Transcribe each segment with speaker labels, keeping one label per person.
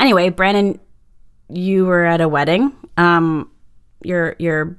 Speaker 1: Anyway, Brandon, you were at a wedding. Um, your your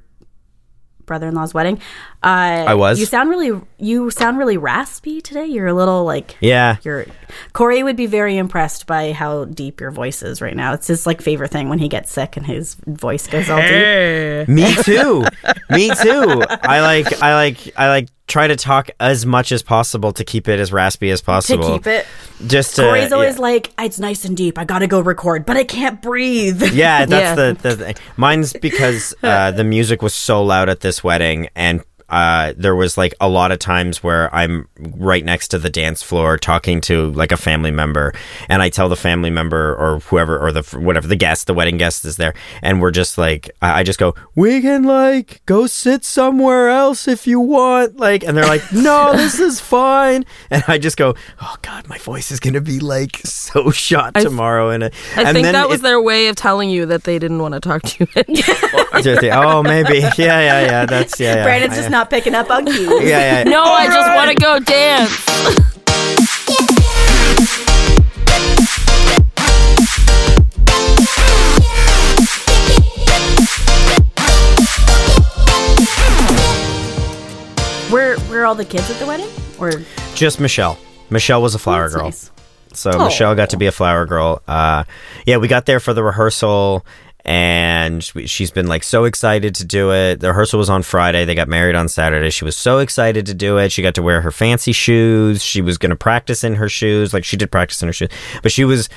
Speaker 1: brother-in-law's wedding. Uh, I
Speaker 2: was.
Speaker 1: You sound really you sound really raspy today. You're a little like
Speaker 2: Yeah.
Speaker 1: You're Corey would be very impressed by how deep your voice is right now. It's his like favorite thing when he gets sick and his voice goes all deep.
Speaker 2: Me too. Me too. I like I like I like try to talk as much as possible to keep it as raspy as possible.
Speaker 1: To keep it.
Speaker 2: Just to
Speaker 1: Corey's always
Speaker 2: yeah.
Speaker 1: like, it's nice and deep. I gotta go record, but I can't breathe.
Speaker 2: Yeah, that's
Speaker 3: Yeah.
Speaker 2: the, the thing. Mine's because uh, the music was so loud at this wedding, and uh, there was like a lot of times where I'm right next to the dance floor talking to like a family member, and I tell the family member or whoever or the whatever the guest, the wedding guest is there, and we're just like I, I just go, we can like go sit somewhere else if you want, like, and they're like, no, this is fine, and I just go, oh god, my voice is gonna be like so shot
Speaker 3: th-
Speaker 2: tomorrow, and
Speaker 3: I
Speaker 2: and
Speaker 3: think
Speaker 2: then
Speaker 3: that was
Speaker 2: it-
Speaker 3: their way of telling you that they didn't want to talk to you anymore.
Speaker 2: Oh, maybe. Yeah, yeah, yeah. That's yeah. yeah.
Speaker 1: Brandon's
Speaker 2: I-
Speaker 1: just not picking up on cues.
Speaker 2: Yeah, yeah.
Speaker 3: no, I just want to go dance.
Speaker 1: Were were all the kids at the wedding? Or
Speaker 2: Just Michelle. Michelle was a flower
Speaker 1: That's
Speaker 2: girl.
Speaker 1: nice.
Speaker 2: So
Speaker 1: Oh.
Speaker 2: Michelle got to be a flower girl. Uh, yeah, we got there for the rehearsal, and she's been like so excited to do it. The rehearsal was on Friday. They got married on Saturday. She was so excited to do it. She got to wear her fancy shoes. She was going to practice in her shoes. Like she did practice in her shoes, but she was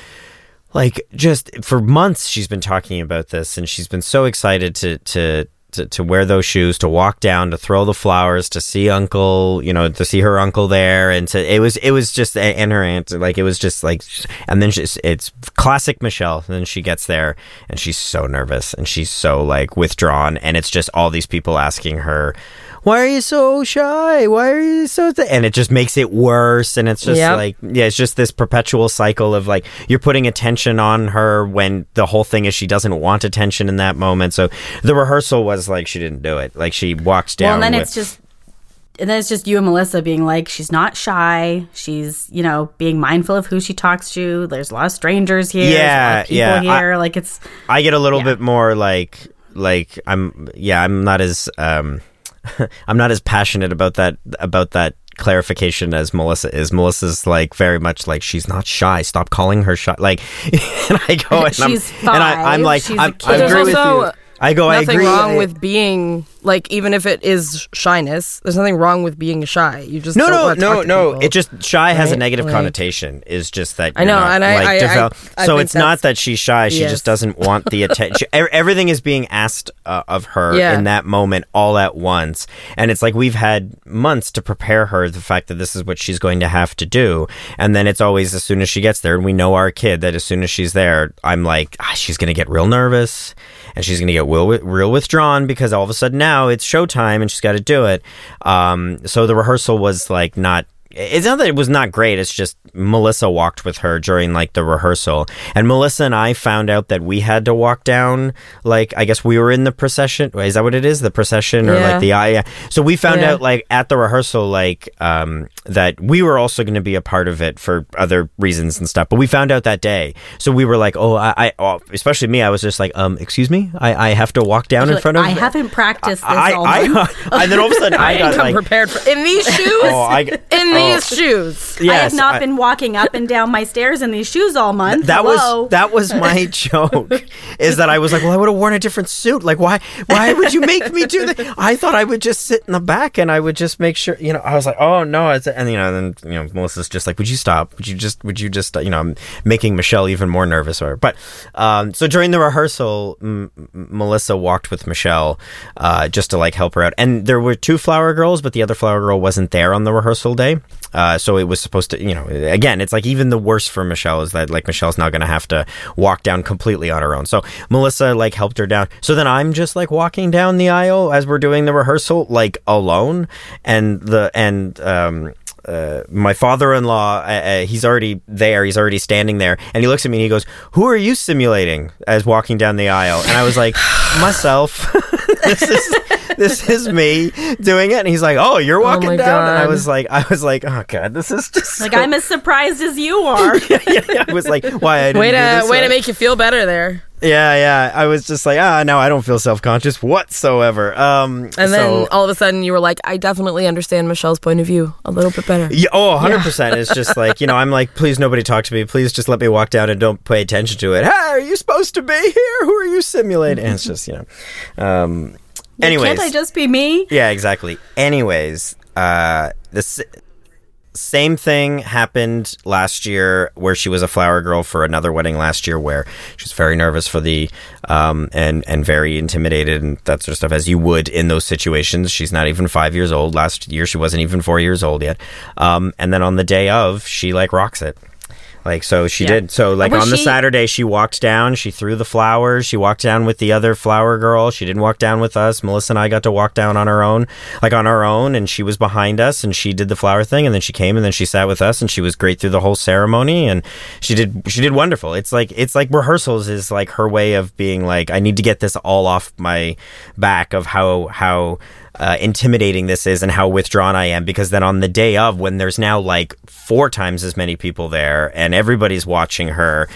Speaker 2: like just for months she's been talking about this and she's been so excited to to to, to wear those shoes to walk down to throw the flowers to see uncle you know to see her uncle there. And to it was it was just and her aunt like it was just like and then it's classic michelle. And then she gets there and she's so nervous and she's so like withdrawn. And it's just all these people asking her why are you so shy? Why are you so th-? and it just makes it worse and it's just
Speaker 3: Yep.
Speaker 2: like yeah, it's just this perpetual cycle of like you're putting attention on her when the whole thing is she doesn't want attention in that moment. So the rehearsal was like she didn't do it. Like she walked down.
Speaker 1: well, and then
Speaker 2: with,
Speaker 1: it's just and then it's just you and Melissa being like, she's not shy. She's, you know, being mindful of who she talks to. There's a lot of strangers here. There's a lot
Speaker 2: Yeah,
Speaker 1: people
Speaker 2: yeah, I-
Speaker 1: here. like it's
Speaker 2: I get a little
Speaker 1: Yeah.
Speaker 2: bit more like like I'm yeah I'm not as um I'm not as passionate about that about that clarification as Melissa is. Melissa's like very much like she's not shy. Stop calling her shy. Like and I go and
Speaker 1: She's
Speaker 2: I'm and I, I'm like
Speaker 1: She's a
Speaker 2: I'm,
Speaker 1: kid.
Speaker 2: I
Speaker 3: But there's
Speaker 2: agree with you. I go. I
Speaker 3: nothing
Speaker 2: agree.
Speaker 3: wrong with being like even if it is shyness. There's nothing wrong with being shy. You just
Speaker 2: No,
Speaker 3: don't
Speaker 2: no,
Speaker 3: wanna
Speaker 2: no,
Speaker 3: talk to
Speaker 2: no.
Speaker 3: people.
Speaker 2: It just shy has a negative
Speaker 3: Like-
Speaker 2: connotation. Is just that
Speaker 3: I
Speaker 2: you're
Speaker 3: know,
Speaker 2: not,
Speaker 3: and I-
Speaker 2: like,
Speaker 3: I- I-
Speaker 2: develop-
Speaker 3: I
Speaker 2: so it's not that she's shy. She
Speaker 3: Yes.
Speaker 2: just doesn't want the attention. Everything is being asked uh, of her
Speaker 3: Yeah.
Speaker 2: in that moment, all at once, and it's like we've had months to prepare her the fact that this is what she's going to have to do, and then it's always as soon as she gets there, and we know our kid that as soon as she's there, I'm like, ah, she's going to get real nervous. And she's going to get real, real withdrawn because all of a sudden now it's showtime and she's got to do it. Um, so the rehearsal was like not it's not that it was not great. It's just Melissa walked with her during like the rehearsal, and Melissa and I found out that we had to walk down. Like I guess we were in the procession. Is that what it is? The procession or
Speaker 3: Yeah.
Speaker 2: like the? Yeah. So we found
Speaker 3: Yeah.
Speaker 2: out like at the rehearsal, like um, that we were also going to be a part of it for other reasons and stuff. But we found out that day, so we were like, oh, I, I oh, especially me, I was just like, um, excuse me, I, I have to walk down in
Speaker 1: Like,
Speaker 2: front of.
Speaker 1: I haven't practiced this
Speaker 2: I,
Speaker 1: all
Speaker 2: I,
Speaker 1: month.
Speaker 2: and then all of a sudden
Speaker 3: I
Speaker 2: I, got like,
Speaker 3: prepared for in these shoes.
Speaker 2: oh, I,
Speaker 3: in
Speaker 2: oh.
Speaker 3: These shoes.
Speaker 1: I have not
Speaker 2: I-
Speaker 1: been walking up and down my stairs in these shoes all month.
Speaker 2: that
Speaker 1: Hello.
Speaker 2: was that was my joke is that I was like, well, I would have worn a different suit. Like, why why would you make me do that? I thought I would just sit in the back and I would just make sure, you know. I was like, oh no, it's and you know, then you know, Melissa's just like, would you stop? Would you just would you just you know, I'm making Michelle even more nervous. Or but um, so during the rehearsal, M- M- Melissa walked with Michelle uh, just to like help her out, and there were two flower girls, but the other flower girl wasn't there on the rehearsal day. Uh, so it was supposed to, you know, again, it's like even the worst for Michelle is that like Michelle's now going to have to walk down completely on her own. So Melissa like helped her down. So then I'm just like walking down the aisle as we're doing the rehearsal, like alone, and the and um. Uh, my father-in-law, uh, uh, he's already there. He's already standing there, and he looks at me and he goes, "Who are you simulating?" As walking down the aisle, and I was like, "Myself." this is this is me doing it. And he's like, oh, you're walking
Speaker 3: my
Speaker 2: down. And I was like, I was like, oh god, this is just
Speaker 1: Like
Speaker 2: so-
Speaker 1: I'm as surprised as you are.
Speaker 2: I was like, why? I didn't
Speaker 3: Way to
Speaker 2: this
Speaker 3: way to make you feel better there.
Speaker 2: Yeah, yeah. I was just like, ah, no, I don't feel self conscious whatsoever. Um,
Speaker 3: And then
Speaker 2: so-
Speaker 3: all of a sudden you were like, I definitely understand Michelle's point of view a little bit better.
Speaker 2: Yeah, oh, 100%. It's just like, you know, I'm like, please nobody talk to me. Please just let me walk down and don't pay attention to it. Hey, are you supposed to be here? Who are you simulating? And it's just, you know. Um, anyways.
Speaker 1: Can't I just be me?
Speaker 2: yeah, exactly. Anyways, uh, the same thing happened last year where she was a flower girl for another wedding last year where she was very nervous for the um and and very intimidated and that sort of stuff as you would in those situations she's not even five years old last year she wasn't even four years old yet um and then on the day of she like rocks it like so she
Speaker 1: Yeah.
Speaker 2: did so like
Speaker 1: Was
Speaker 2: on the
Speaker 1: she-
Speaker 2: saturday she walked down she threw the flowers she walked down with the other flower girl she didn't walk down with us melissa and i got to walk down on our own like on our own and she was behind us and she did the flower thing and then she came and then she sat with us and she was great through the whole ceremony and she did she did wonderful it's like it's like rehearsals is like her way of being like i need to get this all off my back of how how uh, intimidating this is and how withdrawn I am because then on the day of when there's now like four times as many people there and everybody's watching her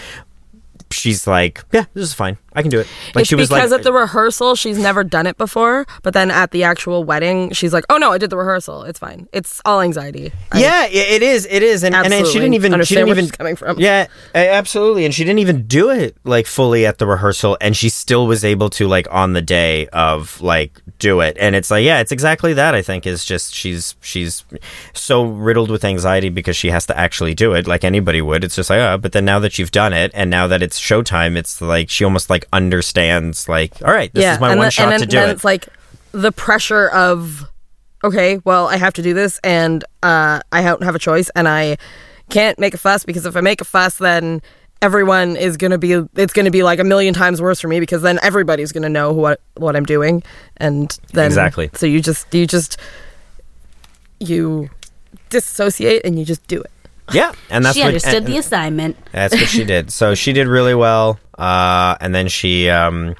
Speaker 2: she's like yeah this is fine I can do it like
Speaker 3: it's
Speaker 2: she was
Speaker 3: because
Speaker 2: like
Speaker 3: at the rehearsal she's never done it before, but then at the actual wedding she's like, "Oh no, I did the rehearsal. It's fine. It's all anxiety." I
Speaker 2: yeah, it is. It is, and, and then she didn't even. She
Speaker 3: understand
Speaker 2: didn't
Speaker 3: where
Speaker 2: even
Speaker 3: coming from.
Speaker 2: Yeah, absolutely, and she didn't even do it like fully at the rehearsal, and she still was able to like on the day of like do it, and it's like yeah, it's exactly that. I think is just she's she's so riddled with anxiety because she has to actually do it like anybody would. It's just like oh, but then now that you've done it, and now that it's showtime, it's like she almost like understands like all right, this is my
Speaker 3: and
Speaker 2: one
Speaker 3: then,
Speaker 2: shot
Speaker 3: and then,
Speaker 2: to do
Speaker 3: then
Speaker 2: it.
Speaker 3: It's like the pressure of, okay, well, I have to do this, and uh, I don't have a choice, and I can't make a fuss because if I make a fuss, then everyone is gonna be. It's gonna be like a million times worse for me because then everybody's gonna know what what I'm doing, and then
Speaker 2: Exactly.
Speaker 3: So you just you just you disassociate and you just do it.
Speaker 2: yeah, and that's
Speaker 1: she
Speaker 2: what,
Speaker 1: understood
Speaker 2: and-
Speaker 1: the assignment.
Speaker 2: That's what she did. So she did really well. Uh, and then she, um,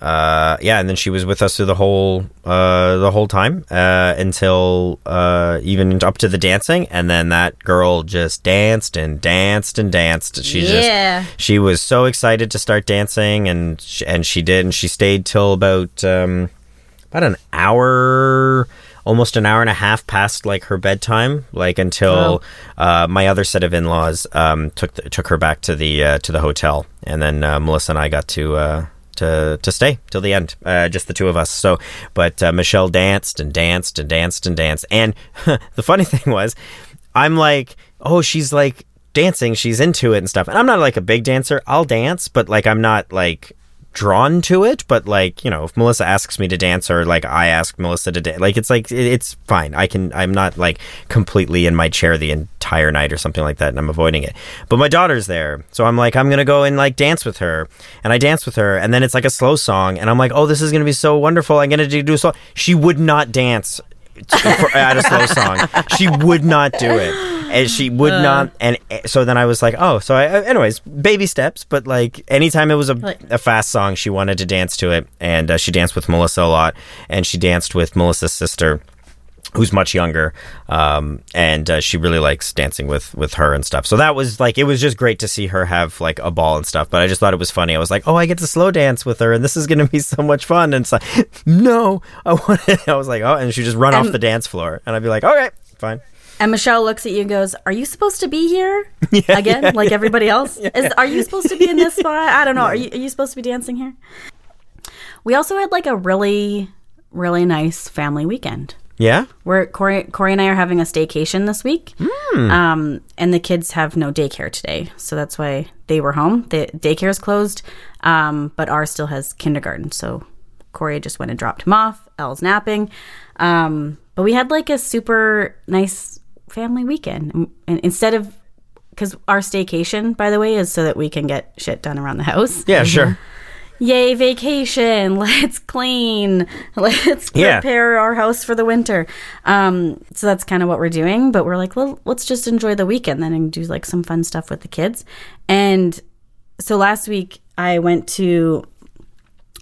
Speaker 2: uh, yeah, and then she was with us through the whole, uh, the whole time, uh, until, uh, even up to the dancing. And then that girl just danced and danced and danced. She
Speaker 1: Yeah.
Speaker 2: just, she was so excited to start dancing and, sh- and she did. And she stayed till about, um, about an hour almost an hour and a half past like her bedtime like until uh, my other set of in-laws um, took the, took her back to the uh, to the hotel. And then uh, Melissa and I got to uh, to to stay till the end uh, just the two of us. So but uh, Michelle danced and danced and danced and danced. And the funny thing was I'm like oh she's like dancing. She's into it and stuff. And I'm not like a big dancer. I'll dance but like I'm not like drawn to it but like you know if melissa asks me to dance or like i ask melissa to dance like it's like it- it's fine. I can i'm not like completely in my chair the entire night or something like that and i'm avoiding it. But my daughter's there so i'm like i'm gonna go and like dance with her. And i dance with her and then it's like a slow song and i'm like oh this is gonna be so wonderful. I'm gonna do do a song. She would not dance to- for, at a slow song. She would not do it. And she would not and eh, so then i was like oh so i I- anyways baby steps but like anytime it was a,
Speaker 1: Like-
Speaker 2: a fast song she wanted to dance to it. And uh, she danced with melissa a lot and she danced with melissa's sister who's much younger um, and uh, she really likes dancing with with her and stuff so that was like it was just great to see her have like a ball and stuff but i just thought it was funny i was like oh i get to slow dance with her and this is going to be so much fun and it's like no i want i was like oh and she just run off the dance floor and i'd be like okay fine
Speaker 1: And Michelle looks at you and goes, "Are you supposed to be here again, like everybody else? Is are you supposed to be in this spot? I don't know. Are you are you supposed to be dancing here?" We also had like a really really nice family weekend.
Speaker 2: Yeah
Speaker 1: We're Corey, Corey and I are having a staycation this week, um, and the kids have no daycare today, so that's why they were home. The daycare is closed, um, but ours still has kindergarten. So Corey just went and dropped him off. Elle's napping, um, but we had like a super nice family weekend. And- And instead of because our staycation, by the way, is so that we can get shit done around the house.
Speaker 2: yeah sure
Speaker 1: Yay, vacation. Let's clean. Let's
Speaker 2: Yeah.
Speaker 1: prepare our house for the winter. Um, so that's kind of what we're doing. But we're like, well, let's just enjoy the weekend then and do like some fun stuff with the kids. And so last week I went to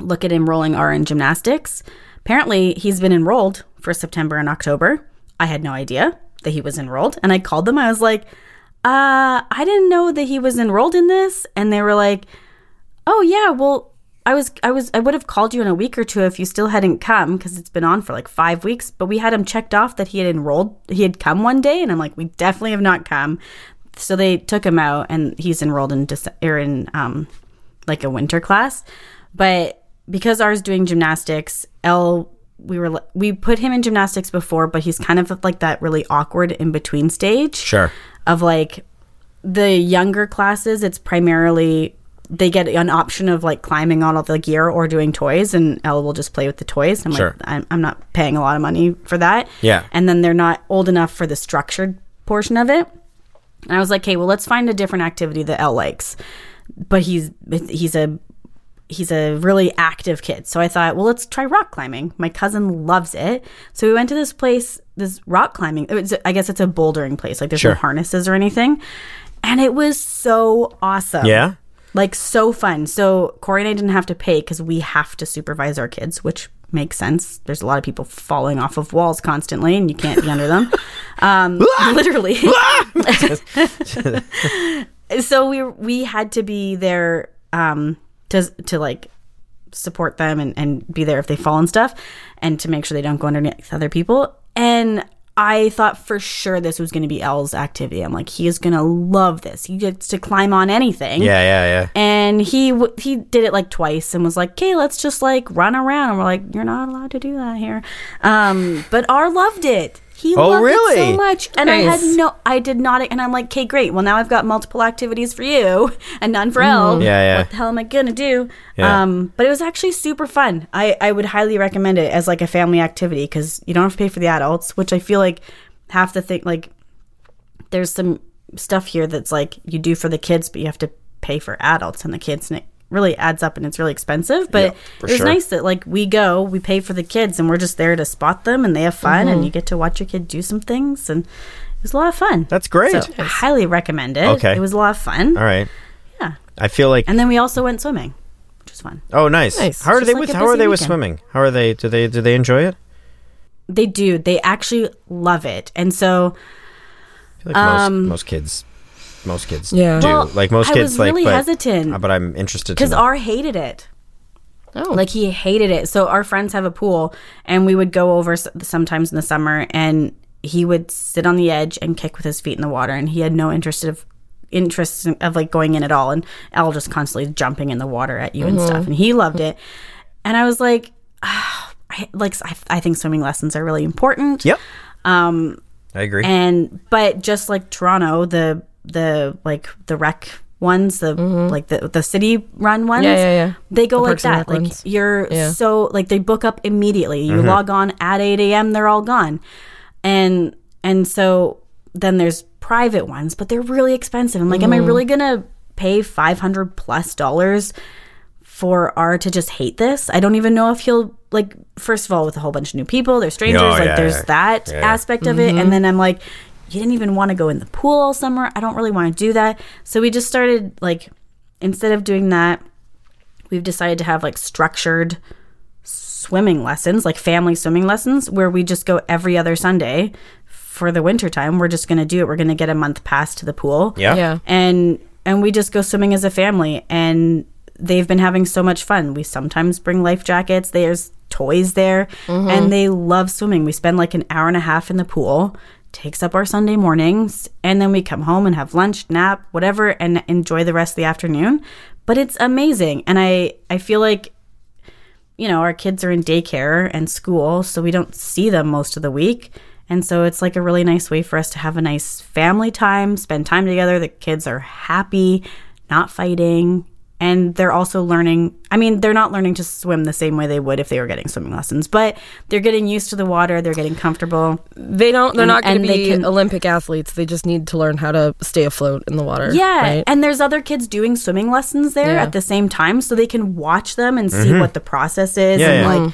Speaker 1: look at enrolling R in gymnastics. apparently he's been enrolled for September and October. I had no idea that he was enrolled. And I called them. I was like, uh, I didn't know that he was enrolled in this. And they were like, oh, yeah, well, I was, I was, I would have called you in a week or two if you still hadn't come because it's been on for like five weeks. But we had him checked off that he had enrolled, he had come one day, and I'm like, we definitely have not come. So they took him out, and he's enrolled in Dece- or in um, like a winter class. But because ours doing gymnastics, Elle we were we put him in gymnastics before, but he's kind of like that really awkward in between stage
Speaker 2: Sure.
Speaker 1: of like the younger classes. It's primarily they get an option of like climbing on all the gear or doing toys, and Elle will just play with the toys. I'm
Speaker 2: Sure.
Speaker 1: like, I'm, I'm not paying a lot of money for that.
Speaker 2: Yeah.
Speaker 1: and then they're not old enough for the structured portion of it. And I was like, okay, well, let's find a different activity that Elle likes. But he's he's a he's a really active kid. So I thought, well, let's try rock climbing. My cousin loves it. So we went to this place, this rock climbing. It's, I guess it's a bouldering place. Like there's
Speaker 2: Sure.
Speaker 1: no harnesses or anything. And it was so awesome.
Speaker 2: Yeah.
Speaker 1: Like so fun. So Corey and I didn't have to pay because we have to supervise our kids, which makes sense. There's a lot of people falling off of walls constantly and you can't be under them. Um, literally. so we we had to be there um to to like support them and, and be there if they fall and stuff and to make sure they don't go underneath other people and i thought for sure this was going to be elle's activity i'm like he is going to love this he gets to climb on anything
Speaker 2: Yeah, yeah, yeah.
Speaker 1: and he w- he did it like twice and was like, "Okay, let's just like run around." And we're like, "You're not allowed to do that here." Um, but R loved it. He
Speaker 2: Oh,
Speaker 1: loved it so much, and I had no, I did not, and I'm like, "Okay, great. Well, now I've got multiple activities for you and none for Elle.
Speaker 2: Yeah, yeah.
Speaker 1: What the hell am I gonna do?"
Speaker 2: Yeah.
Speaker 1: Um, but it was actually super fun. I I would highly recommend it as like a family activity because you don't have to pay for the adults, which I feel like half the thing like there's some stuff here that's like you do for the kids, but you have to pay for adults and the kids, really adds up and it's really expensive. But
Speaker 2: Yeah,
Speaker 1: it was
Speaker 2: sure.
Speaker 1: nice that like we go, we pay for the kids, and we're just there to spot them, and they have fun, and you get to watch your kid do some things, and it was a lot of fun.
Speaker 2: That's great.
Speaker 1: So I highly recommend it.
Speaker 2: Okay.
Speaker 1: it was a lot of fun.
Speaker 2: All right.
Speaker 1: Yeah,
Speaker 2: I feel like
Speaker 1: and then we also went swimming, which was fun.
Speaker 2: Oh, nice.
Speaker 3: Nice.
Speaker 2: How are they
Speaker 1: like
Speaker 2: with how are
Speaker 1: busy
Speaker 2: they with swimming? How are they do they do they enjoy it?
Speaker 1: They do. They actually love it, and so
Speaker 2: I feel like most
Speaker 1: Um,
Speaker 2: most kids most kids
Speaker 3: Yeah.
Speaker 2: do.
Speaker 1: Well,
Speaker 2: like most
Speaker 1: I
Speaker 2: kids
Speaker 1: was
Speaker 2: like
Speaker 1: really
Speaker 2: but,
Speaker 1: hesitant.
Speaker 2: uh, but I'm interested
Speaker 1: because
Speaker 2: know.
Speaker 1: R hated it.
Speaker 3: Oh,
Speaker 1: Like he hated it. So our friends have a pool, and we would go over sometimes in the summer, and he would sit on the edge and kick with his feet in the water, and he had no interest of interest of like going in at all, and Elle just constantly jumping in the water at you and stuff, and he loved it. And I was like, ah, I, like I, I think swimming lessons are really important.
Speaker 2: Yep. Um I agree.
Speaker 1: And but just like Toronto, the the like the rec ones, the like the the city run ones,
Speaker 3: Yeah, yeah, yeah.
Speaker 1: they go like that. Like
Speaker 3: ones.
Speaker 1: you're
Speaker 3: Yeah.
Speaker 1: so like they book up immediately. You
Speaker 2: Mm-hmm.
Speaker 1: log on at eight a.m. They're all gone, and and so then there's private ones, but they're really expensive. I'm like, am I
Speaker 3: Mm-hmm.
Speaker 1: really gonna pay five hundred plus dollars? For R to just hate this, I don't even know if he'll like. First of all, with a whole bunch of new people, they're strangers.
Speaker 2: Oh,
Speaker 1: like,
Speaker 2: yeah,
Speaker 1: there's
Speaker 2: yeah.
Speaker 1: that
Speaker 2: Yeah.
Speaker 1: aspect of it,
Speaker 3: Mm-hmm.
Speaker 1: and then I'm like, you didn't even want to go in the pool all summer. I don't really want to do that. So we just started like instead of doing that, we've decided to have like structured swimming lessons, like family swimming lessons, where we just go every other Sunday for the winter time. We're just going to do it. We're going to get a month pass to the pool.
Speaker 2: yeah.
Speaker 3: yeah.
Speaker 1: And and we just go swimming as a family and they've been having so much fun. We sometimes bring life jackets. There's toys there mm-hmm. and they love swimming. We spend like an hour and a half in the pool. Takes up our Sunday mornings and then we come home and have lunch, nap, whatever and enjoy the rest of the afternoon. But it's amazing and I I feel like you know, our kids are in daycare and school, so we don't see them most of the week. And so it's like a really nice way for us to have a nice family time, spend time together. The kids are happy, not fighting. And they're also learning. I mean, they're not learning to swim the same way they would if they were getting swimming lessons, but they're getting used to the water. They're getting comfortable.
Speaker 3: They don't. They're
Speaker 1: And-
Speaker 3: not going to be
Speaker 1: can-
Speaker 3: Olympic athletes. They just need to learn how to stay afloat in the water.
Speaker 1: Yeah,
Speaker 3: right?
Speaker 1: and there's other kids doing swimming lessons there
Speaker 3: Yeah.
Speaker 1: at the same time, so they can watch them and see mm-hmm. what the process is,
Speaker 2: Yeah,
Speaker 1: and
Speaker 2: yeah.
Speaker 1: like, mm.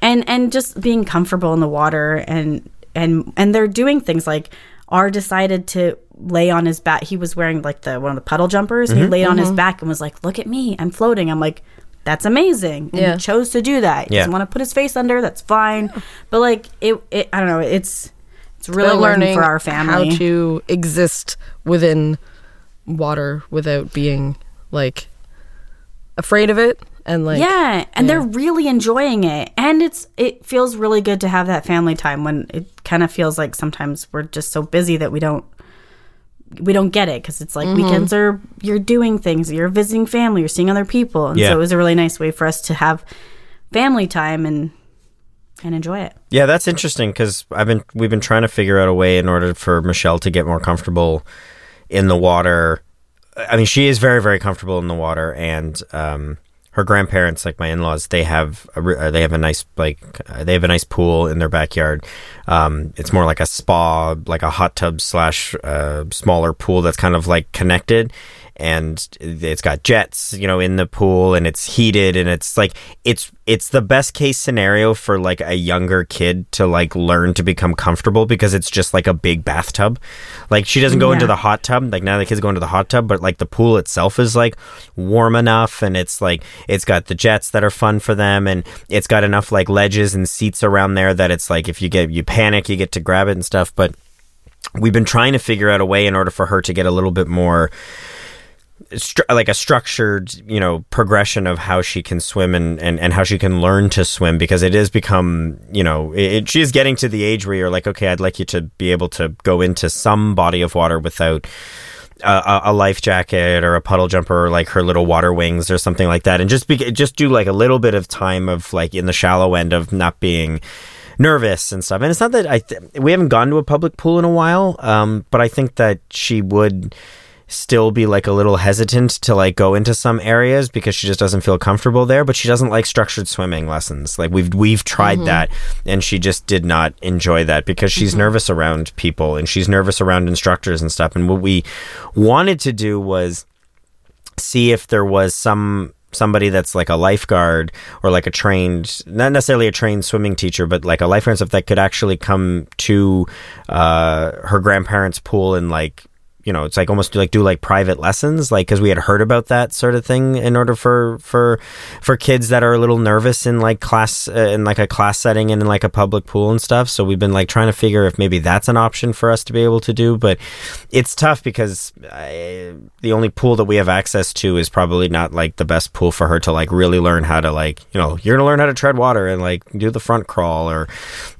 Speaker 1: and and just being comfortable in the water, and and and they're doing things like are decided to lay on his back. He was wearing like the one of the puddle jumpers. and He mm-hmm. laid on his mm-hmm. back and was like, "Look at me, I'm floating." I'm like. that's amazing. And
Speaker 3: Yeah.
Speaker 1: he chose to do that. He
Speaker 2: Yeah.
Speaker 1: doesn't want to put his face under, that's fine. But like it, it I don't know, it's it's really
Speaker 3: They're
Speaker 1: learning
Speaker 3: learning
Speaker 1: for our family.
Speaker 3: how to exist within water without being like afraid of it and like
Speaker 1: yeah, and they're really enjoying it, and it's it feels really good to have that family time when it kind of feels like sometimes we're just so busy that we don't we don't get it because it's like
Speaker 3: Mm-hmm.
Speaker 1: weekends are you're doing things, you're visiting family, you're seeing other people, and
Speaker 2: Yeah.
Speaker 1: so it was a really nice way for us to have family time and and enjoy it.
Speaker 2: Yeah, that's interesting because I've been we've been trying to figure out a way in order for Michelle to get more comfortable in the water. I mean, she is very very comfortable in the water, and um, her grandparents, like my in laws, they have a, uh, they have a nice like uh, they have a nice pool in their backyard. Um, it's more like a spa, like a hot tub slash uh, smaller pool that's kind of like connected. And it's got jets, you know, in the pool, and it's heated, and it's like it's it's the best case scenario for like a younger kid to like learn to become comfortable because it's just like a big bathtub. Like she doesn't go into the hot tub. Like now the kids go into the hot tub, but like the pool itself is like warm enough and it's like it's got the jets that are fun for them and it's got enough like ledges and seats around there that it's like if you get you panic you get to grab it and stuff. But we've been trying to figure out a way in order for her to get a little bit more stru- like a structured you know progression of how she can swim and, and, and how she can learn to swim because it has become you know it, she is getting to the age where you're like okay i'd like you to be able to go into some body of water without a, a- a life jacket or a puddle jumper or like her little water wings or something like that. And just be, just do like a little bit of time of like in the shallow end of not being nervous and stuff. And it's not that i th- we haven't gone to a public pool in a while um, but i think that she would still be like a little hesitant to like go into some areas because she just doesn't feel comfortable there but she doesn't like structured swimming lessons. Like we've we've tried that and she just did not enjoy that because she's nervous around people and she's nervous around instructors and stuff. And what we wanted to do was see if there was some somebody that's like a lifeguard or like a trained not necessarily a trained swimming teacher but like a lifeguard and stuff that could actually come to uh her grandparents pool and like you know it's like almost like do like private lessons like because we had heard about that sort of thing in order for for for kids that are a little nervous in like class uh, in like a class setting and in like a public pool and stuff. So we've been like trying to figure if maybe that's an option for us to be able to do. But it's tough because I, the only pool that we have access to is probably not like the best pool for her to like really learn how to like you know you're gonna learn how to tread water and like do the front crawl or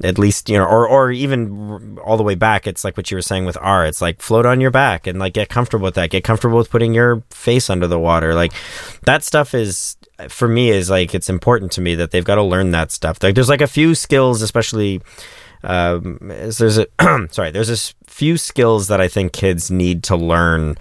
Speaker 2: at least you know or or even all the way back. It's like what you were saying with R. It's like float on your back and like get comfortable with that get comfortable with putting your face under the water like that stuff is for me is like it's important to me that they've got to learn that stuff like there's like a few skills especially um, there's a sorry there's a few skills that I think kids need to learn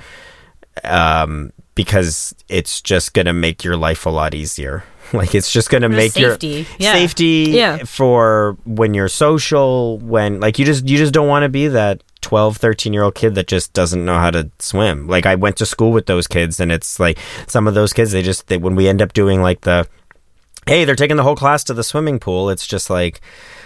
Speaker 2: um, because it's just gonna make your life a lot easier. Like it's just gonna make
Speaker 1: safety,
Speaker 2: your
Speaker 1: yeah.
Speaker 2: safety
Speaker 3: Yeah.
Speaker 2: for when you're social, when like you just you just don't want to be that 12, 13 year old kid that just doesn't know how to swim. Like I went to school with those kids and it's like some of those kids they just they, when we end up doing like the hey, they're taking the whole class to the swimming pool. It's just like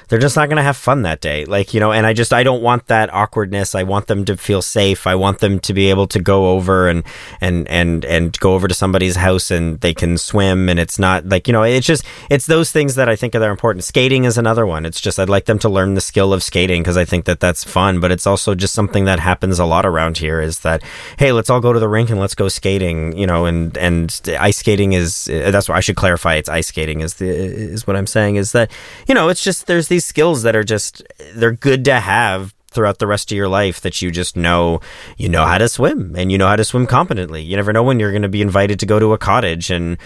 Speaker 2: they're just not going to have fun that day. Like, you know, and I just I don't want that awkwardness. I want them to feel safe. I want them to be able to go over and and and and go over to somebody's house and they can swim and it's not like, you know, it's just it's those things that I think are important. Skating is another one. It's just I'd like them to learn the skill of skating because I think that that's fun, but it's also just something that happens a lot around here is that hey, let's all go to the rink and let's go skating, you know, and and ice skating is that's what I should clarify. It's ice skating is the is what I'm saying is that you know it's just there's these skills that are just they're good to have throughout the rest of your life that you just know you know how to swim and you know how to swim competently. You never know when you're going to be invited to go to a cottage and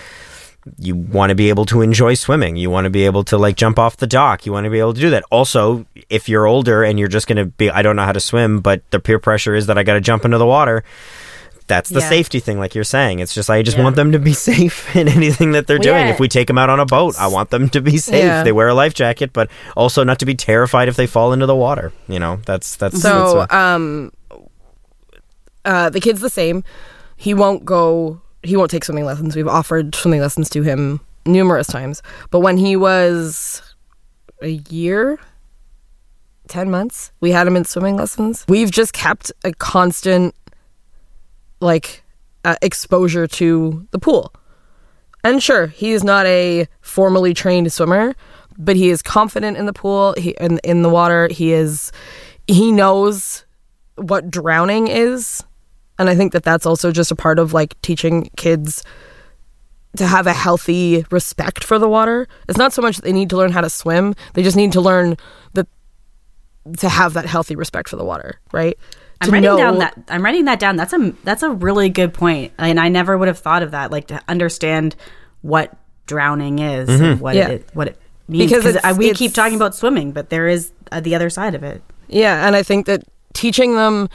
Speaker 2: you want to be able to enjoy swimming. You want to be able to like jump off the dock. You want to be able to do that. Also, if you're older and you're just going to be I don't know how to swim, but the peer pressure is that I got to jump into the water. That's the
Speaker 1: Yeah.
Speaker 2: safety thing, like you're saying. It's just I just
Speaker 1: Yeah.
Speaker 2: want them to be safe in anything that they're
Speaker 1: Well,
Speaker 2: doing.
Speaker 1: yeah.
Speaker 2: If we take them out on a boat, I want them to be safe. They wear a life jacket, but also not to be terrified if they fall into the water. You know, that's that's
Speaker 3: So,
Speaker 2: that's a-
Speaker 3: um, uh, the kid's the same. He won't go. He won't take swimming lessons. We've offered swimming lessons to him numerous times. But when he was a year, ten months, we had him in swimming lessons. We've just kept a constant, like, uh, exposure to the pool. And sure, he is not a formally trained swimmer, but he is confident in the pool, he in, in the water. He is he knows what drowning is. And I think that that's also just a part of like teaching kids to have a healthy respect for the water. It's not so much that they need to learn how to swim, they just need to learn that to have that healthy respect for the water, right?
Speaker 1: I'm writing
Speaker 3: know-
Speaker 1: down that I'm writing that down. That's a that's a really good point, and I never would have thought of that. Like to understand what drowning is, and what
Speaker 3: Yeah.
Speaker 1: it what it means.
Speaker 3: Because it's-
Speaker 1: we keep talking about swimming, but there is uh, the other side of it.
Speaker 3: Yeah, and I think that teaching them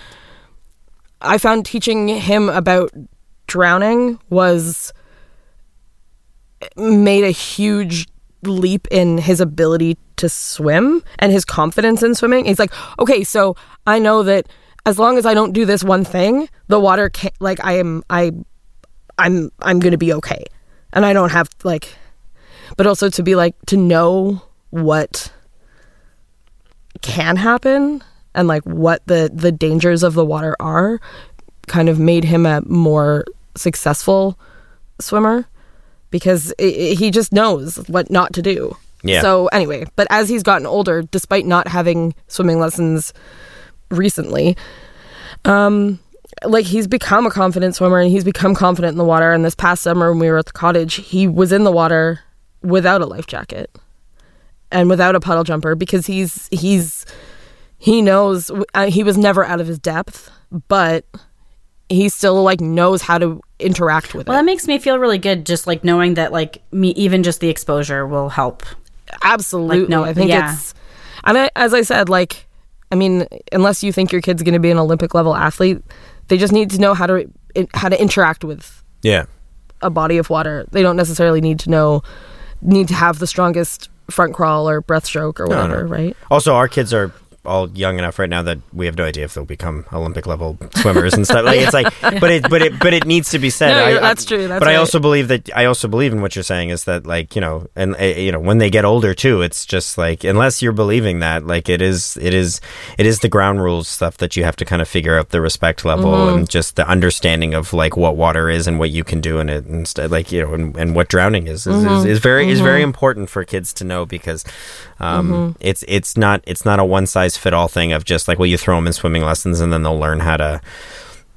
Speaker 3: I found teaching him about drowning was made a huge leap in his ability to swim and his confidence in swimming. He's like, "Okay, so I know that as long as I don't do this one thing, the water can like I am I I'm I'm going to be okay." And I don't have like but also to be like to know what can happen and like what the the dangers of the water are kind of made him a more successful swimmer because i i he just knows what not to do.
Speaker 2: Yeah.
Speaker 3: So anyway, but as he's gotten older, despite not having swimming lessons recently, um, like he's become a confident swimmer and he's become confident in the water. And this past summer when we were at the cottage, he was in the water without a life jacket and without a puddle jumper because he's he's he knows uh, he was never out of his depth, but he still like knows how to interact with
Speaker 1: Well,
Speaker 3: it.
Speaker 1: Well, that makes me feel really good, just like knowing that like me, even just the exposure will help.
Speaker 3: Absolutely,
Speaker 1: Like, no,
Speaker 3: I think
Speaker 1: yeah.
Speaker 3: it's and I, as I said, like I mean, unless you think your kid's going to be an Olympic level athlete, they just need to know how to how to interact with
Speaker 2: Yeah.
Speaker 3: a body of water. They don't necessarily need to know need to have the strongest front crawl or breaststroke or
Speaker 2: No,
Speaker 3: whatever,
Speaker 2: no.
Speaker 3: right?
Speaker 2: Also, our kids are all young enough right now that we have no idea if they'll become Olympic level swimmers and stuff. Like it's like, but it, but it, but it needs to be said.
Speaker 3: No,
Speaker 2: I-
Speaker 3: you're-
Speaker 2: I-
Speaker 3: that's true, that's
Speaker 2: but I also believe that I also believe in what you're saying is that like you know, and uh, you know, when they get older too, it's just like unless you're believing that, like it is, it is, it is the ground rules stuff that you have to kind of figure out the respect level
Speaker 3: Mm-hmm.
Speaker 2: and just the understanding of like what water is and what you can do in it and st- like you know, and, and what drowning is is,
Speaker 3: Mm-hmm.
Speaker 2: is, is very is very important for kids to know because um,
Speaker 3: Mm-hmm.
Speaker 2: it's it's not it's not a one size fit all thing of just like well you throw them in swimming lessons and then they'll learn how to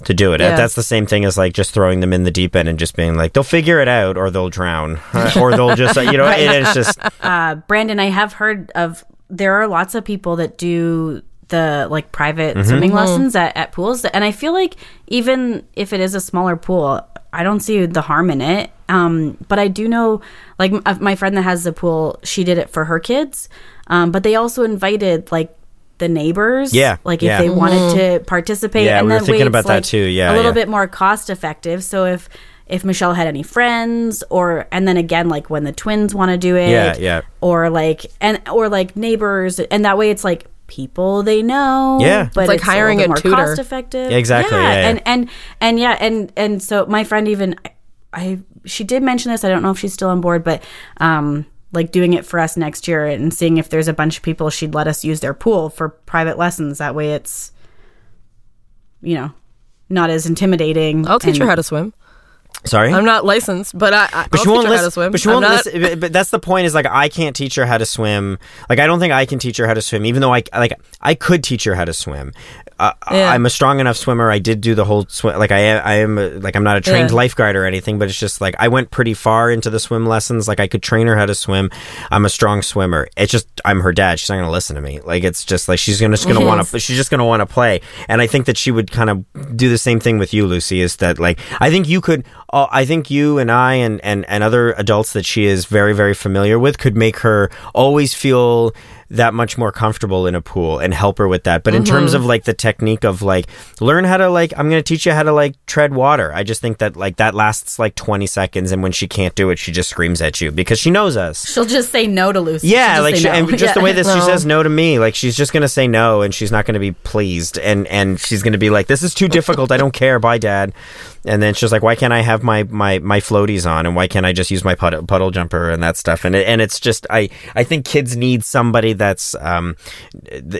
Speaker 2: to do it.
Speaker 3: Yeah.
Speaker 2: That's the same thing as like just throwing them in the deep end and just being like they'll figure it out or they'll drown uh, or they'll just you know it is just
Speaker 1: Uh, Brandon, I have heard of there are lots of people that do the like private
Speaker 2: Mm-hmm.
Speaker 1: swimming lessons at, at pools, and I feel like even if it is a smaller pool, I don't see the harm in it. Um, but I do know, like m- uh, my friend that has the pool, she did it for her kids, um, but they also invited like the neighbors,
Speaker 2: Yeah,
Speaker 1: like
Speaker 2: yeah.
Speaker 1: if they wanted to participate.
Speaker 2: Yeah,
Speaker 1: and
Speaker 2: we were thinking
Speaker 1: way
Speaker 2: about
Speaker 1: it's,
Speaker 2: that
Speaker 1: like,
Speaker 2: too. Yeah,
Speaker 1: a little
Speaker 2: yeah.
Speaker 1: bit more cost effective. So if if Michelle had any friends, or and then again, like when the twins want to do it,
Speaker 2: Yeah, yeah.
Speaker 1: or like and or like neighbors, and that way it's like people they know.
Speaker 2: Yeah.
Speaker 1: but
Speaker 3: It's like hiring
Speaker 1: a,
Speaker 3: a
Speaker 1: little more
Speaker 3: tutor.
Speaker 1: cost effective.
Speaker 2: Yeah, exactly, yeah, yeah.
Speaker 1: and and and yeah, and and so my friend even I she did mention this. I don't know if she's still on board, but um. Like doing it for us next year and seeing if there's a bunch of people she'd let us use their pool for private lessons. That way it's, you know, not as intimidating.
Speaker 3: I'll teach
Speaker 1: and-
Speaker 3: her how to swim.
Speaker 2: sorry.
Speaker 3: I'm not licensed, but I, I
Speaker 2: but
Speaker 3: I'll
Speaker 2: she won't
Speaker 3: teach her how to swim.
Speaker 2: But she won't
Speaker 3: not-
Speaker 2: listen. But, but that's the point. Is like I can't teach her how to swim. Like I don't think I can teach her how to swim. Even though I like I could teach her how to swim.
Speaker 3: Yeah.
Speaker 2: I'm a strong enough swimmer. I did do the whole swim. Like I am. I am. uh, Like I'm not a trained
Speaker 3: Yeah.
Speaker 2: lifeguard or anything. But it's just like I went pretty far into the swim lessons. Like I could train her how to swim. I'm a strong swimmer. It's just I'm her dad. She's not going to listen to me. Like it's just like she's gonna just going to want to. She's just going to want to play. And I think that she would kind of do the same thing with you, Lucy. Is that like I think you could. Uh, I think you and I and and and other adults that she is very very familiar with could make her always feel that much more comfortable in a pool and help her with that. But in terms mm-hmm. of like the technique of like learn how to like I'm going to teach you how to like tread water. I just think that like that lasts like 20 seconds and when she can't do it she just screams at you because she knows us.
Speaker 1: She'll just say no to Lucy.
Speaker 2: Yeah, like she,
Speaker 1: no.
Speaker 2: and just the way that she says no to me, like she's just gonna say no, and she's not gonna be pleased, and and she's gonna be like, "This is too difficult. I don't care. Bye, Dad." And then she's like, "Why can't I have my my my floaties on, and why can't I just use my puddle, puddle jumper and that stuff?" And it, and it's just I I think kids need somebody that's um,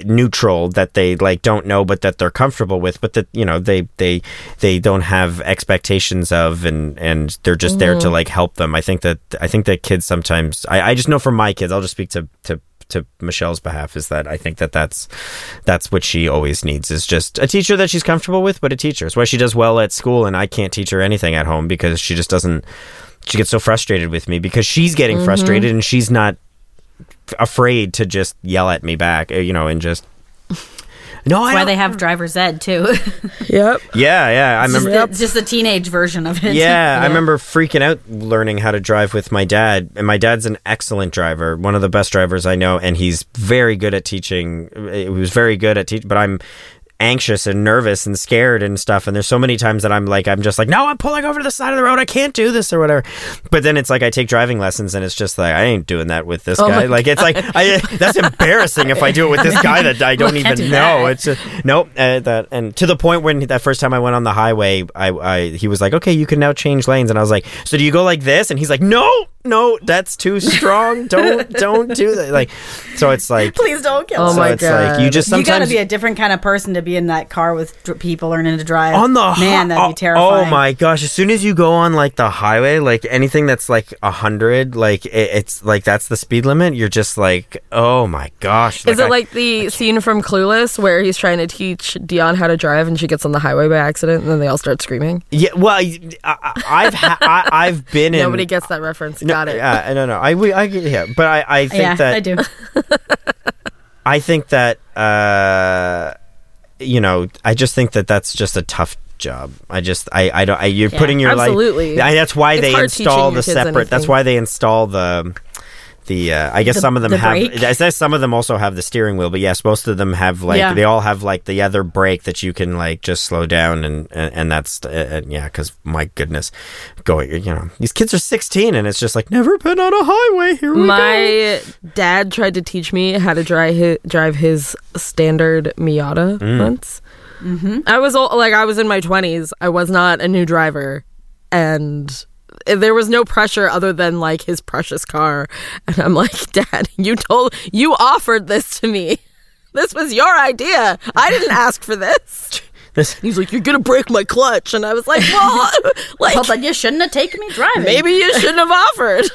Speaker 2: neutral that they like don't know but that they're comfortable with but that you know they they they don't have expectations of and and they're just there to like help them. I think that i think that kids sometimes i, I just know for my kids i'll just speak to to to Michelle's behalf is that I think that that's that's what she always needs is just a teacher that she's comfortable with, but a teacher. It's why she does well at school, and I can't teach her anything at home because she just doesn't. She gets so frustrated with me because she's getting frustrated and she's not afraid to just yell at me back, uh, you know, and just. No, I
Speaker 1: Why
Speaker 2: don't-
Speaker 1: they have driver's ed too.
Speaker 3: Yep.
Speaker 2: Yeah, yeah. I
Speaker 1: just,
Speaker 2: remember.
Speaker 1: the, just the teenage version of it.
Speaker 2: Yeah, I remember freaking out learning how to drive with my dad. And my dad's an excellent driver, one of the best drivers I know, and he's very good at teaching. He was very good at teaching, but I'm anxious and nervous and scared and stuff. And there's so many times that I'm like, I'm just like, no, I'm pulling over to the side of the road. I can't do this or whatever. But then it's like I take driving lessons and it's just like I ain't doing that with this
Speaker 3: Oh
Speaker 2: guy.
Speaker 3: my
Speaker 2: Like it's like I, that's embarrassing if I do it with this guy that I don't
Speaker 1: Can't
Speaker 2: even
Speaker 1: do
Speaker 2: know.
Speaker 1: that.
Speaker 2: It's just nope. Uh, that and to the point when that first time I went on the highway, I, I he was like, okay, you can now change lanes, and I was like, so do you go like this? And he's like, no, no, that's too strong. Don't don't do that. Like, so it's like.
Speaker 1: Please don't kill
Speaker 3: Oh.
Speaker 2: So
Speaker 3: my
Speaker 2: it's like you
Speaker 3: God.
Speaker 2: just
Speaker 1: You got to be a different kind of person to be in that car with dr- people learning to drive.
Speaker 2: on the
Speaker 1: man, that'd be terrifying.
Speaker 2: Oh my gosh! As soon as you go on like the highway, like anything that's like a hundred, like it, it's like that's the speed limit. You're just like, oh my gosh!
Speaker 3: Is
Speaker 2: I-
Speaker 3: it like the scene from Clueless where he's trying to teach Dionne how to drive and she gets on the highway by accident and then they all start screaming?
Speaker 2: Yeah, well, I, I, I've ha- I, I've been in.
Speaker 3: Nobody gets that reference.
Speaker 2: No,
Speaker 3: Got it.
Speaker 2: Yeah, no, no. I, we, I, yeah, but I, I think
Speaker 1: yeah,
Speaker 2: that
Speaker 1: I do.
Speaker 2: I think that uh, you know, I just think that that's just a tough job. I just, I, I don't. I, you're
Speaker 1: Yeah,
Speaker 2: putting your
Speaker 3: absolutely.
Speaker 2: Like, I, that's why
Speaker 3: It's
Speaker 2: they install the separate. That's why they install the. The uh, I guess
Speaker 1: The-
Speaker 2: some of them
Speaker 1: the
Speaker 2: have.
Speaker 1: brake?
Speaker 2: I says some of them also have the steering wheel, but yes, most of them have like
Speaker 1: Yeah.
Speaker 2: they all have like the other brake that you can like just slow down and and, and that's uh, uh, yeah. Because my goodness, going you know these kids are sixteen and it's just like never been on a highway. Here we go.
Speaker 3: My dad tried to teach me how to drive his, drive his standard Miata
Speaker 2: Mm.
Speaker 3: once. Mm-hmm. I was all, like, I was in my twenties. I was not a new driver, and there was no pressure other than like his precious car. And I'm like, Dad, you told, you offered this to me. This was your idea. I didn't ask for this.
Speaker 2: This-
Speaker 3: He's like, you're gonna break my clutch, and I was like, well, like
Speaker 1: Well, then you shouldn't have taken me driving.
Speaker 3: maybe you shouldn't have offered.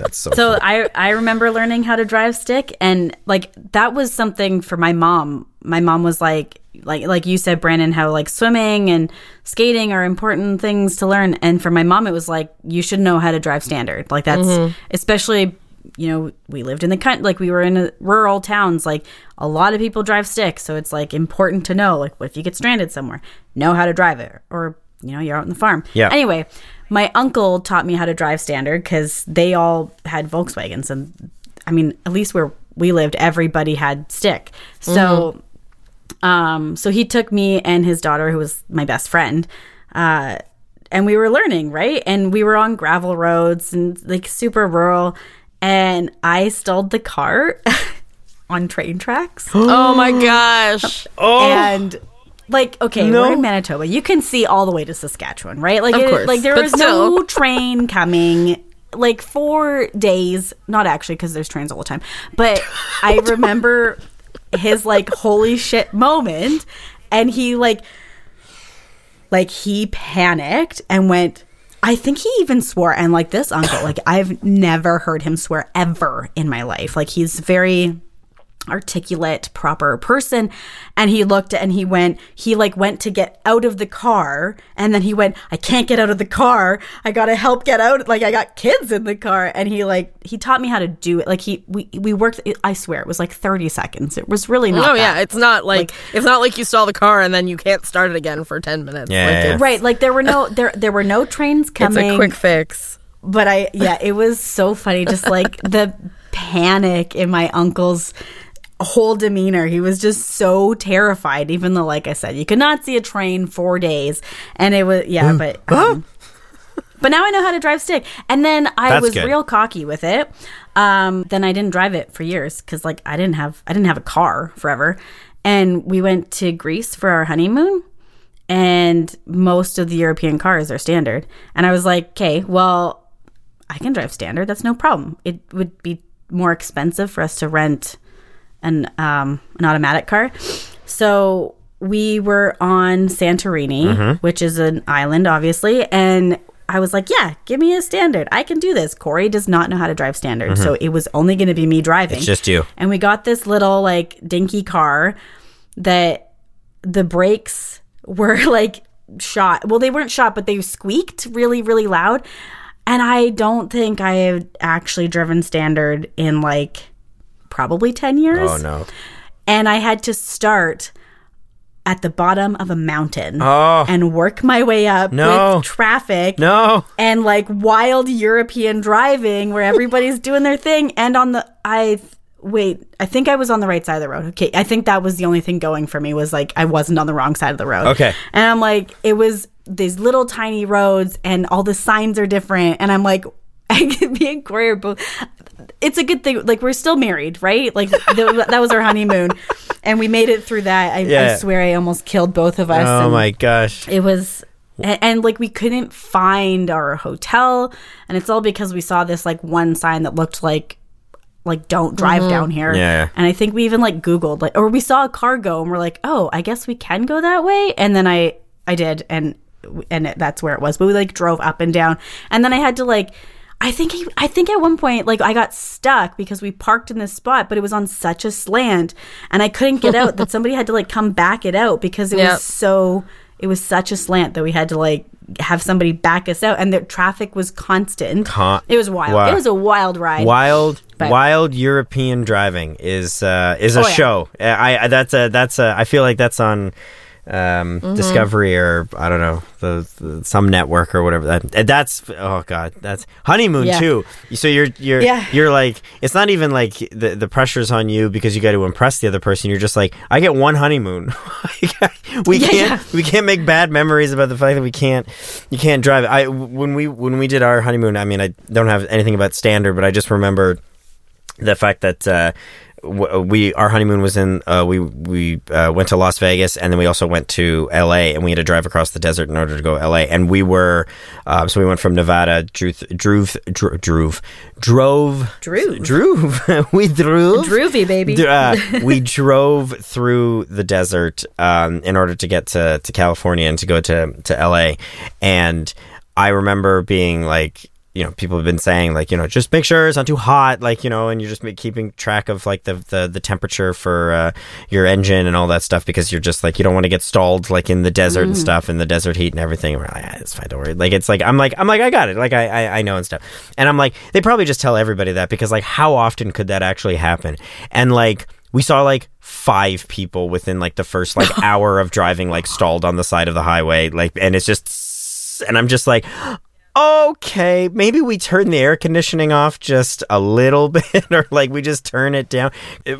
Speaker 2: That's so.
Speaker 1: So I I remember learning how to drive stick and like that was something for my mom. My mom was like like like you said Brandon how like swimming and skating are important things to learn and for my mom it was like you should know how to drive standard. Like that's mm-hmm. especially you know we lived in the country like we were in a, rural towns like a lot of people drive stick so it's like important to know like what if you get stranded somewhere know how to drive it or you know you're out on the farm
Speaker 2: Yeah.
Speaker 1: anyway my uncle taught me how to drive standard because they all had volkswagens and i mean at least where we lived everybody had stick. So um so he took me and his daughter who was my best friend uh and we were learning right? And we were on gravel roads and like super rural. And i stalled the car on train tracks.
Speaker 3: Oh my gosh.
Speaker 2: oh,
Speaker 1: and like okay
Speaker 2: No.
Speaker 1: we're in manitoba. You can see all the way to saskatchewan right? Like
Speaker 3: Of
Speaker 1: it- like there was no train coming like four days not actually because there's trains all the time but i remember his like holy shit moment and he like like he panicked and went I think he even swore and like this uncle like I've never heard him swear ever in my life. Like he's very articulate proper person. And he looked and he went he like went to get out of the car. And then he went I can't get out of the car. I got to help get out. Like I got kids in the car. And he like he taught me how to do it. Like he we we worked I swear it was like 30 seconds. It was really not
Speaker 3: Oh
Speaker 1: that.
Speaker 3: yeah, it's not like, it's not like you stall the car and then you can't start it again for ten minutes.
Speaker 2: Yeah,
Speaker 3: Like,
Speaker 2: yeah, yeah.
Speaker 1: right. Like there were no there there were no trains
Speaker 3: it's
Speaker 1: coming.
Speaker 3: a quick fix.
Speaker 1: but I yeah, it was so funny. Just like the panic in my uncle's whole demeanor. He was just so terrified even though like I said, you could not see a train 4 days and it was yeah, but um, but now I know how to drive stick. And then I
Speaker 2: That's
Speaker 1: was
Speaker 2: good.
Speaker 1: real cocky with it. Um then I didn't drive it for years cuz like I didn't have I didn't have a car forever. And we went to Greece for our honeymoon and most of the European cars are standard. And I was like, okay, well, I can drive standard. That's no problem. It would be more expensive for us to rent an um, an automatic car. So we were on Santorini, which is an island, obviously, and I was like, "Yeah, give me a standard. I can do this." Corey does not know how to drive standard, so it was only going to be me driving.
Speaker 2: It's just you.
Speaker 1: And we got this little like dinky car that the brakes were like shot. Well, they weren't shot, but they squeaked really, really loud. And I don't think I have actually driven standard in like probably 10 years.
Speaker 2: Oh no.
Speaker 1: And I had to start at the bottom of a mountain
Speaker 2: Oh.
Speaker 1: and work my way up
Speaker 2: No.
Speaker 1: with traffic
Speaker 2: No.
Speaker 1: and like wild European driving where everybody's doing their thing. And on the, I, wait, I think I was on the right side of the road. Okay. I think that was the only thing going for me was like I wasn't on the wrong side of the road.
Speaker 2: Okay.
Speaker 1: And I'm like, it was these little tiny roads and all the signs are different. And I'm like, me and Corey are both. It's a good thing. Like we're still married, right? Like th- that was our honeymoon, and we made it through that. I, I swear, I almost killed both of us.
Speaker 2: Oh my gosh.
Speaker 1: it was and, and like we couldn't find our hotel and it's all because we saw this like one sign that looked like like don't drive mm-hmm. down here
Speaker 2: Yeah.
Speaker 1: and i think we even like googled like or we saw a car go and we're like oh i guess we can go that way and then i i did and and it, that's where it was but we like drove up and down and then i had to like I think he, I think at one point like I got stuck because we parked in this spot, but it was on such a slant and I couldn't get out that somebody had to like come back it out because it
Speaker 3: Yep.
Speaker 1: was so it was such a slant that we had to like have somebody back us out and the traffic was constant.
Speaker 2: Con-
Speaker 1: it was wild.
Speaker 2: Wow.
Speaker 1: It was a wild ride.
Speaker 2: Wild,
Speaker 1: But-
Speaker 2: wild European driving is uh, is a
Speaker 1: Oh, yeah.
Speaker 2: show. I, I that's a that's a I feel like that's on um,
Speaker 1: Mm-hmm.
Speaker 2: Discovery or I don't know the, the some network or whatever. That that's oh god, that's honeymoon
Speaker 1: Yeah.
Speaker 2: too. So you're you're
Speaker 1: Yeah.
Speaker 2: you're like it's not even like the the pressure's on you because you got to impress the other person. You're just like I get one honeymoon. we
Speaker 1: Yeah,
Speaker 2: can't we can't make bad memories about the fact that we can't you can't drive. I when we when we did our honeymoon. I mean I don't have anything about standard, but I just remember the fact that uh, we our honeymoon was in uh, we we uh, went to Las Vegas and then we also went to L.A. and we had to drive across the desert in order to go to L.A. and we were um, so we went from Nevada drove drove drove drove
Speaker 1: Drove.
Speaker 2: drove we drove
Speaker 1: Droovy baby.
Speaker 2: Uh, we drove through the desert um, in order to get to, to California and to go to, to LA. And I remember being like, you know, people have been saying like, you know, just make sure it's not too hot, like, you know, and you're just keeping track of like the, the, the temperature for uh, your engine and all that stuff because you're just like, you don't want to get stalled like in the desert and stuff and the desert heat and everything. And we're like, ah, it's fine, don't worry. Like, it's like, I'm like, I'm like, I got it. Like, I, I, I know and stuff. And I'm like, they probably just tell everybody that because like, how often could that actually happen? And like, we saw like five people within like the first like hour of driving like stalled on the side of the highway like and it's just and i'm just like okay maybe we turn the air conditioning off just a little bit or like we just turn it down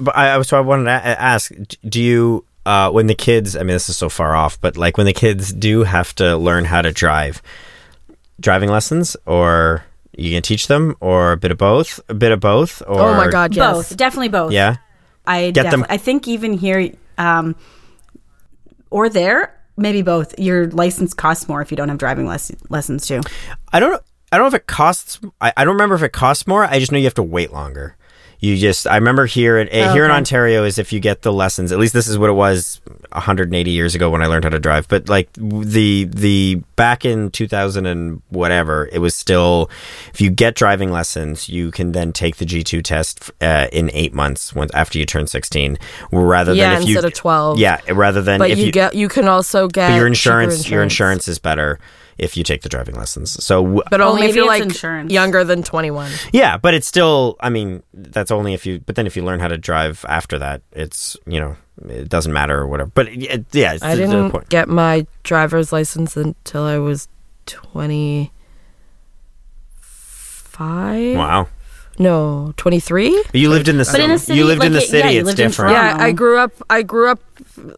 Speaker 2: but i, I was so i wanted to ask do you uh when the kids i mean this is so far off but like when the kids do have to learn how to drive driving lessons or you can teach them or a bit of both a bit of both or
Speaker 3: Oh my god, yes.
Speaker 1: Both, definitely both.
Speaker 2: yeah
Speaker 1: I
Speaker 2: Get them-
Speaker 1: I think even here, um, or there, maybe both. Your license costs more if you don't have driving les- lessons too.
Speaker 2: I don't. I don't know if it costs. I, I don't remember if it costs more. I just know you have to wait longer. You just. I remember here in uh, here in. Ontario is if you get the lessons. At least this is what it was 180 years ago when I learned how to drive. But like the the back in 2000 and whatever, it was still. If you get driving lessons, you can then take the G2 test uh, in eight months once after you turn 16, rather
Speaker 3: Yeah,
Speaker 2: than if you
Speaker 3: instead of 12.
Speaker 2: Yeah, rather than
Speaker 3: But
Speaker 2: if
Speaker 3: you,
Speaker 2: you
Speaker 3: get you can also get
Speaker 2: but your
Speaker 3: cheaper
Speaker 2: insurance, your insurance is better if you take the driving lessons. So w-
Speaker 3: but only if you're like
Speaker 1: insurance.
Speaker 3: younger than 21.
Speaker 2: Yeah, but it's still. I mean, that's only if you. But then if you learn how to drive after that, it's you know it doesn't matter or whatever. But it, yeah, it's
Speaker 3: I
Speaker 2: the- the
Speaker 3: didn't
Speaker 2: point.
Speaker 3: get my driver's license until I was 25.
Speaker 2: Wow,
Speaker 3: No, 23.
Speaker 2: but you lived in the city.
Speaker 1: in a city,
Speaker 2: you lived in
Speaker 1: like,
Speaker 2: the
Speaker 1: it- yeah,
Speaker 2: city. it's different.
Speaker 3: Yeah, I grew up. I grew up.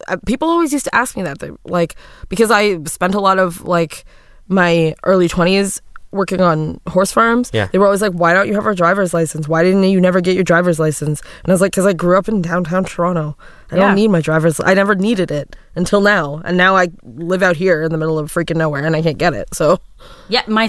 Speaker 3: uh, People always used to ask me that, like, because I spent a lot of like my early twenties working on horse farms,
Speaker 2: Yeah.
Speaker 3: they were always like, "Why don't you have a driver's license? Why didn't you never get your driver's license?" And I was like, "Cause I grew up in downtown Toronto. I
Speaker 1: Yeah.
Speaker 3: don't need my driver's. I never needed it until now, and now I live out here in the middle of freaking nowhere, and I can't get it. So
Speaker 1: Yeah, my
Speaker 3: where I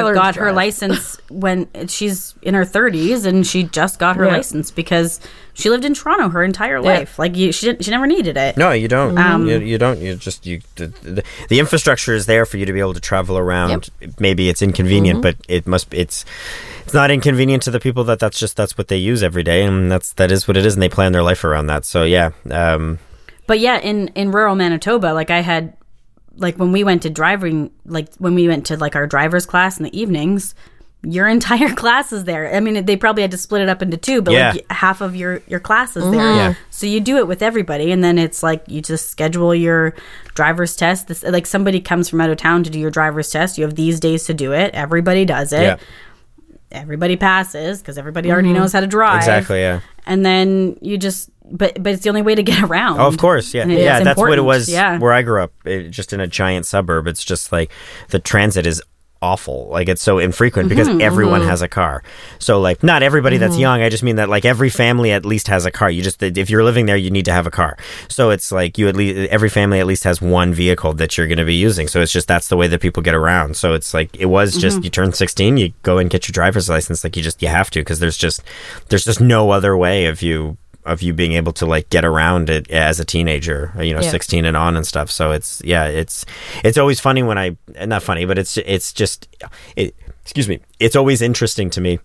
Speaker 1: sister got her license when she's in her 30s and she just got her
Speaker 3: Yeah.
Speaker 1: license because she lived in Toronto her entire life. Like you, she didn't, she never needed it.
Speaker 2: No, you don't.
Speaker 1: Um,
Speaker 2: you, you don't. You just you. The, the, the infrastructure is there for you to be able to travel around. Maybe it's inconvenient, but it must. It's it's not inconvenient to the people that that's just that's what they use every day, and that's that is what it is, and they plan their life around that. So yeah, um,
Speaker 1: But yeah, in in rural Manitoba, like I had like when we went to driving like when we went to like our driver's class in the evenings, your entire class is there. I mean, they probably had to split it up into two, but
Speaker 2: Yeah.
Speaker 1: like half of your your class is there.
Speaker 2: Yeah.
Speaker 1: So you do it with everybody and then it's like you just schedule your driver's test. This like somebody comes from out of town to do your driver's test. You have these days to do it. Everybody does it.
Speaker 2: yeah,
Speaker 1: Everybody passes because everybody already mm-hmm. knows how to drive.
Speaker 2: exactly. Yeah.
Speaker 1: And then you just but but it's the only way to get around.
Speaker 2: Oh, of course, yeah, yeah. That's what it was.
Speaker 1: Yeah.
Speaker 2: where I grew up, it, just in a giant suburb. It's just like the transit is awful. Like it's so infrequent because
Speaker 1: Mm-hmm,
Speaker 2: everyone has a car. So like not everybody that's
Speaker 1: Mm-hmm.
Speaker 2: young. I just mean that like every family at least has a car. You just if you're living there, you need to have a car. So it's like you at least every family at least has one vehicle that you're going to be using. So it's just that's the way that people get around. So it's like it was just
Speaker 1: Mm-hmm.
Speaker 2: you turn 16, you go and get your driver's license. Like you just you have to because there's just there's just no other way of you of you being able to like get around it as a teenager, you know,
Speaker 3: Yeah.
Speaker 2: 16 and on and stuff. So it's yeah, it's it's always funny when I not funny, but it's it's just it excuse me. It's always interesting to me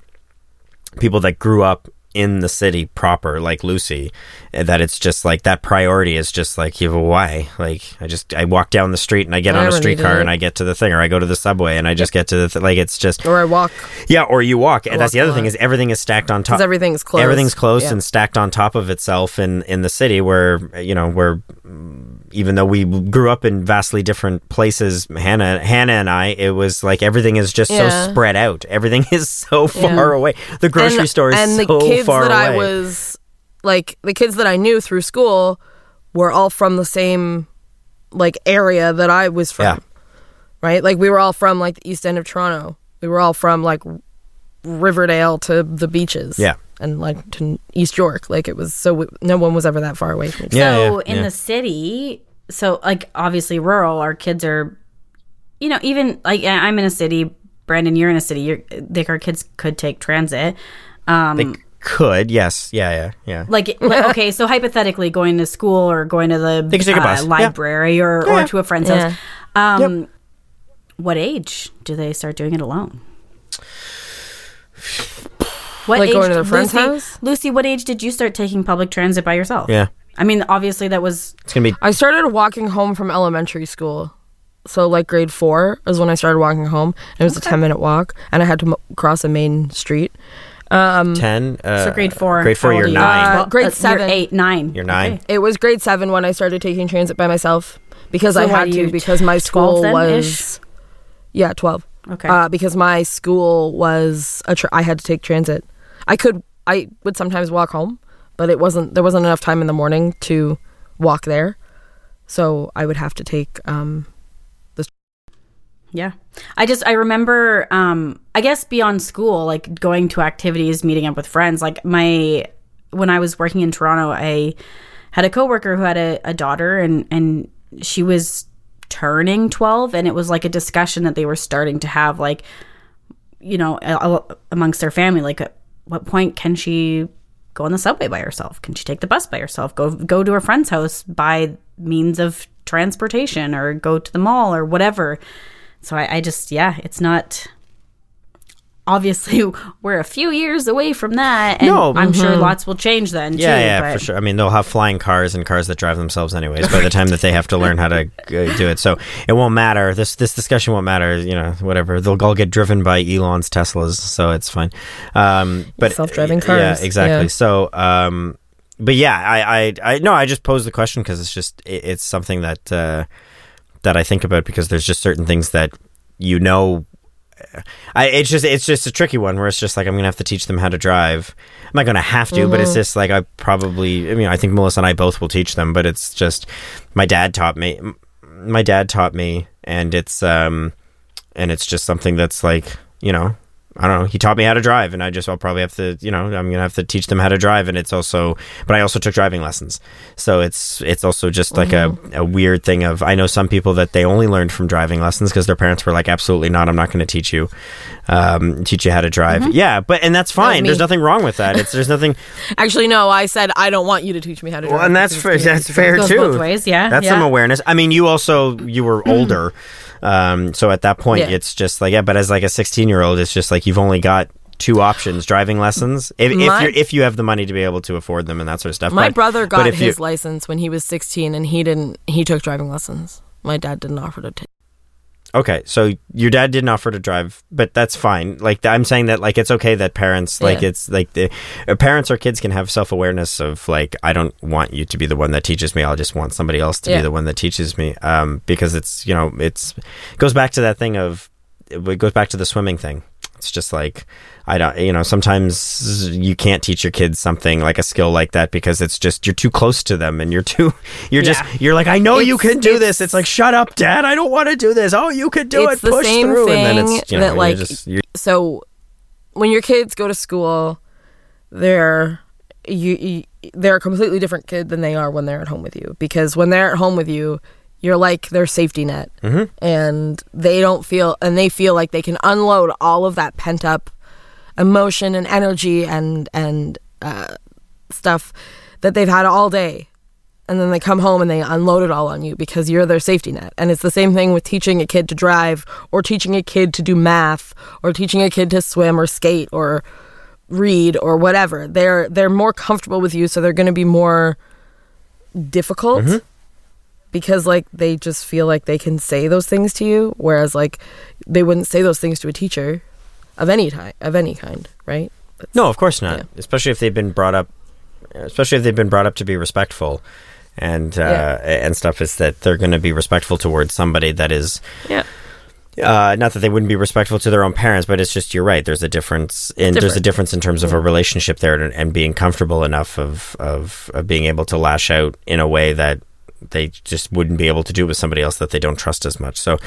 Speaker 2: people that grew up in the city proper like Lucy that it's just like that priority is just like you have a why. Like I just I walk down the street and I get
Speaker 3: I
Speaker 2: on a streetcar and I get to the thing or I go to the subway and I just get to the th- like it's just
Speaker 3: or I walk.
Speaker 2: Yeah or you walk. And that's the other thing is everything is stacked on top.
Speaker 3: Everything's closed.
Speaker 2: Everything's closed
Speaker 3: Yeah.
Speaker 2: and stacked on top of itself in in the city where you know where even though we grew up in vastly different places, Hannah Hannah and I, it was like everything is just
Speaker 3: Yeah.
Speaker 2: so spread out. Everything is so far
Speaker 3: Yeah.
Speaker 2: away. The grocery
Speaker 3: and,
Speaker 2: store is
Speaker 3: and
Speaker 2: so
Speaker 3: the kids
Speaker 2: far
Speaker 3: that
Speaker 2: away.
Speaker 3: I was like the kids that I knew through school were all from the same like area that I was from.
Speaker 2: Yeah.
Speaker 3: Right? Like we were all from like the east end of Toronto. We were all from like Riverdale to the beaches.
Speaker 2: Yeah.
Speaker 3: And like to East York. Like it was so no one was ever that far away from each
Speaker 2: Yeah,
Speaker 1: so
Speaker 2: yeah,
Speaker 1: in
Speaker 2: yeah.
Speaker 1: the city, so like obviously rural, our kids are, you know, even like I- I'm in a city. Brandon, you're in a city. You're like our kids could take transit. Um,
Speaker 2: They could, yes, yeah, yeah, yeah.
Speaker 1: like, like okay, so hypothetically, going to school or going to the
Speaker 2: They could take yeah.
Speaker 1: library or
Speaker 2: Yeah.
Speaker 1: or to a friend's
Speaker 3: Yeah.
Speaker 1: house. Um, What age do they start doing it alone? What
Speaker 3: Like going to their friend's
Speaker 1: Lucy,
Speaker 3: house?
Speaker 1: Lucy, what age did you start taking public transit by yourself?
Speaker 2: Yeah.
Speaker 1: I mean, obviously that was
Speaker 2: It's gonna be
Speaker 3: I started walking home from elementary school. So like grade four is when I started walking home. And it was a ten minute walk, and I had to m- cross a main street.
Speaker 2: ten. Uh,
Speaker 1: so grade four.
Speaker 2: Grade four, you're
Speaker 1: are you?
Speaker 2: nine.
Speaker 3: Uh, grade
Speaker 1: you're
Speaker 3: seven.
Speaker 1: eight, nine.
Speaker 2: You're nine.
Speaker 1: Okay.
Speaker 3: It was grade seven when I started taking transit by myself because
Speaker 1: So
Speaker 3: I had to because my school was yeah twelve.
Speaker 1: Okay.
Speaker 3: Uh, because my school was a tr- I had to take transit. I could I would sometimes walk home, but it wasn't there wasn't enough time in the morning to walk there, so I would have to take um
Speaker 1: Yeah. I just I remember um I guess beyond school, like going to activities, meeting up with friends. Like my when I was working in Toronto, I had a coworker who had a, a daughter and and she was turning 12 and it was like a discussion that they were starting to have like you know amongst their family like what point can she go on the subway by herself? Can she take the bus by herself? Go go to her friend's house by means of transportation or go to the mall or whatever. So I, I just yeah it's not obviously we're a few years away from that and
Speaker 2: No,
Speaker 1: i'm sure lots will change then
Speaker 2: Yeah,
Speaker 1: too
Speaker 2: yeah,
Speaker 1: but
Speaker 2: for sure. I mean, they'll have flying cars and cars that drive themselves, anyways. By the time that they have to learn how to uh, do it, so it won't matter. This this discussion won't matter. You know, whatever. They'll all get driven by Elon's Teslas, so it's fine. Um, but
Speaker 3: Self-driving cars Yeah,
Speaker 2: exactly.
Speaker 3: yeah.
Speaker 2: So, um, but yeah, I, I, I no, I just posed the question because it's just it, it's something that uh, that I think about because there's just certain things that you know I, it's just it's just a tricky one where it's just like I'm gonna have to teach them how to drive. I'm not gonna have to, but it's
Speaker 3: Mm-hmm.
Speaker 2: just like I probably. I mean, I think Melissa and I both will teach them, but it's just my dad taught me. My dad taught me, and it's um, and it's just something that's like you know I don't know. He taught me how to drive, and I just I'll probably have to, you know, I'm gonna have to teach them how to drive. And it's also, but I also took driving lessons, so it's it's also just like a, a weird thing of I know some people that they only learned from driving lessons because their parents were like, absolutely not, I'm not going to teach you, um, teach you how to drive. Yeah, but and that's fine.
Speaker 3: me.
Speaker 2: There's nothing wrong with that. It's there's nothing.
Speaker 3: Actually, no. I said I don't want you to teach me how to. Drive.
Speaker 2: Well, and that's fair. That's fair too.
Speaker 1: both ways, yeah,
Speaker 2: That's
Speaker 1: yeah.
Speaker 2: some awareness. I mean, you also you were older, um, so at that point,
Speaker 3: Yeah.
Speaker 2: it's just like yeah. But as like a 16 year old, it's just like you've only got two options: driving lessons, if, if
Speaker 3: My-
Speaker 2: you if you have the money to be able to afford them and that sort of stuff.
Speaker 3: My
Speaker 2: But-
Speaker 3: brother got
Speaker 2: if you-
Speaker 3: his license when he was 16, and he didn't. He took driving lessons. My dad didn't offer to take.
Speaker 2: Okay, so your dad didn't offer to drive, but that's fine. Like I'm saying that like it's okay that parents like
Speaker 3: Yeah.
Speaker 2: it's like the uh, parents or kids can have self awareness of like I don't want you to be the one that teaches me. I'll just want somebody else to be the one that teaches me. Um, because it's you know it's it goes back to that thing of it goes back to the swimming thing. It's just like I don't you know sometimes you can't teach your kids something like a skill like that because it's just you're too close to them and you're too you're
Speaker 1: Yeah.
Speaker 2: just you're like I know you can do
Speaker 3: it's-
Speaker 2: this. It's like shut up, dad. I don't want to do this. Oh, you could do
Speaker 3: It's
Speaker 2: it. Push through, and then it's you know
Speaker 3: that,
Speaker 2: you're
Speaker 3: like,
Speaker 2: just, you're,
Speaker 3: So, when your kids go to school, they're you, you they're a completely different kid than they are when they're at home with you. Because when they're at home with you, you're like their safety net,
Speaker 2: Mm-hmm.
Speaker 3: and they don't feel and they feel like they can unload all of that pent up emotion and energy and and uh, stuff that they've had all day and then they come home and they unload it all on you because you're their safety net. And it's the same thing with teaching a kid to drive or teaching a kid to do math or teaching a kid to swim or skate or read or whatever. They're they're more comfortable with you so they're going to be more difficult because like they just feel like they can say those things to you whereas like they wouldn't say those things to a teacher of any type of any kind, right?
Speaker 2: no, of course not.
Speaker 3: Yeah.
Speaker 2: Especially if they've been brought up, especially if they've been brought up to be respectful, and uh, and stuff. Is that they're going to be respectful towards somebody that is
Speaker 3: Yeah.
Speaker 2: uh, not that they wouldn't be respectful to their own parents, but it's just you're right. There's a difference, in, there's a difference in terms of a relationship there, and, and being comfortable enough of, of of being able to lash out in a way that they just wouldn't be able to do with somebody else that they don't trust as much. So,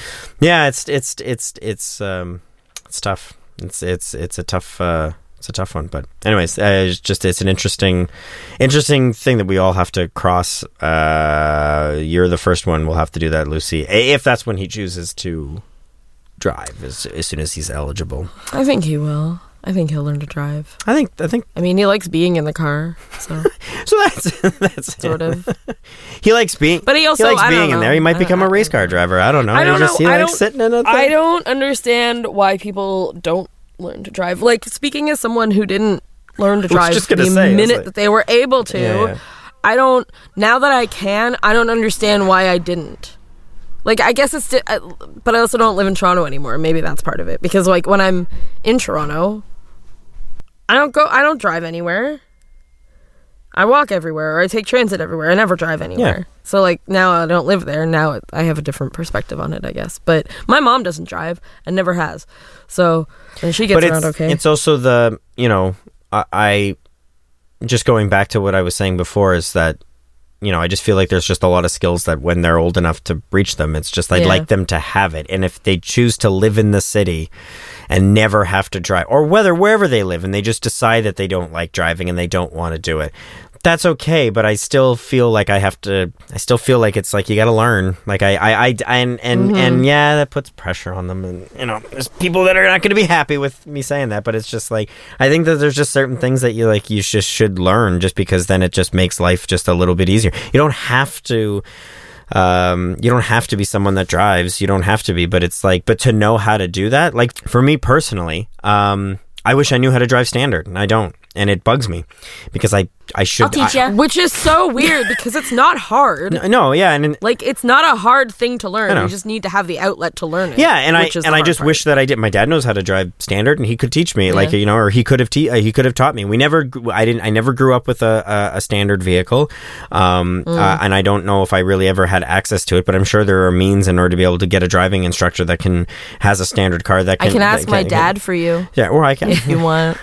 Speaker 2: yeah, it's it's it's it's um, it's tough. It's it's it's a tough. Uh, it's a tough one, but anyways, uh, it's just it's an interesting, interesting thing that we all have to cross. Uh, you're the first one. We'll have to do that, Lucy, if that's when he chooses to drive as, as soon as he's eligible.
Speaker 3: I think he will. I think he'll learn to drive.
Speaker 2: I think I think
Speaker 3: I mean, he likes being in the car, so
Speaker 2: so. That's that's
Speaker 3: sort of.
Speaker 2: He likes being,
Speaker 3: But he also-
Speaker 2: likes
Speaker 3: I don't
Speaker 2: being in there. He might become a race car driver. I don't know.
Speaker 3: I don't
Speaker 2: he just,
Speaker 3: know.
Speaker 2: He
Speaker 3: I
Speaker 2: likes
Speaker 3: don't-
Speaker 2: sitting in a thing.
Speaker 3: I don't understand why people don't learn to drive. Like speaking as someone who didn't learn to drive
Speaker 2: just
Speaker 3: the
Speaker 2: say,
Speaker 3: minute
Speaker 2: like-
Speaker 3: that they were able to,
Speaker 2: Yeah, yeah.
Speaker 3: I don't. Now that I can, I don't understand why I didn't. Like I guess it's, but I also don't live in Toronto anymore. Maybe that's part of it because like when I'm in Toronto, I don't go. I don't drive anywhere. I walk everywhere or I take transit everywhere. I never drive anywhere. Yeah. So like now I don't live there. Now it, I have a different perspective on it, I guess. But my mom doesn't drive and never has. So and she gets
Speaker 2: but
Speaker 3: around
Speaker 2: it's,
Speaker 3: okay.
Speaker 2: it's also the you know I, I just going back to what I was saying before is that you know I just feel like there's just a lot of skills that when they're old enough to reach them, it's just I'd
Speaker 3: Yeah.
Speaker 2: like them to have it, and if they choose to live in the city and never have to drive, or whether wherever they live and they just decide that they don't like driving and they don't want to do it. That's okay, but I still feel like I have to. I still feel like it's like you got to learn. Like I, I, I and and mm-hmm. and yeah, that puts pressure on them. And you know, there's people that are not going to be happy with me saying that. But it's just like I think that there's just certain things that you like you just should learn, just because then it just makes life just a little bit easier. You don't have to um, you don't have to be someone that drives. You don't have to be, but it's like, but to know how to do that, like for me personally, um, I wish I knew how to drive standard, and I don't, and it bugs me because I I should.
Speaker 1: I'll teach you.
Speaker 3: Which is so weird because it's not hard.
Speaker 2: no, yeah, and, and
Speaker 3: Like it's not a hard thing to learn.
Speaker 2: know.
Speaker 3: You just need to have the outlet to learn it.
Speaker 2: Yeah, and I
Speaker 3: which is the
Speaker 2: and I just
Speaker 3: part.
Speaker 2: wish that I did. My dad knows how to drive standard, and he could teach me, like you know, or he could have te- uh, he could have taught me. We never, I didn't, I never grew up with a a, a standard vehicle, um,
Speaker 3: Mm.
Speaker 2: uh, and I don't know if I really ever had access to it. But I'm sure there are means in order to be able to get a driving instructor that can has a standard car that can.
Speaker 3: I can
Speaker 2: that
Speaker 3: ask my
Speaker 2: can-
Speaker 3: dad for you
Speaker 2: Yeah, or I can.
Speaker 3: if you want.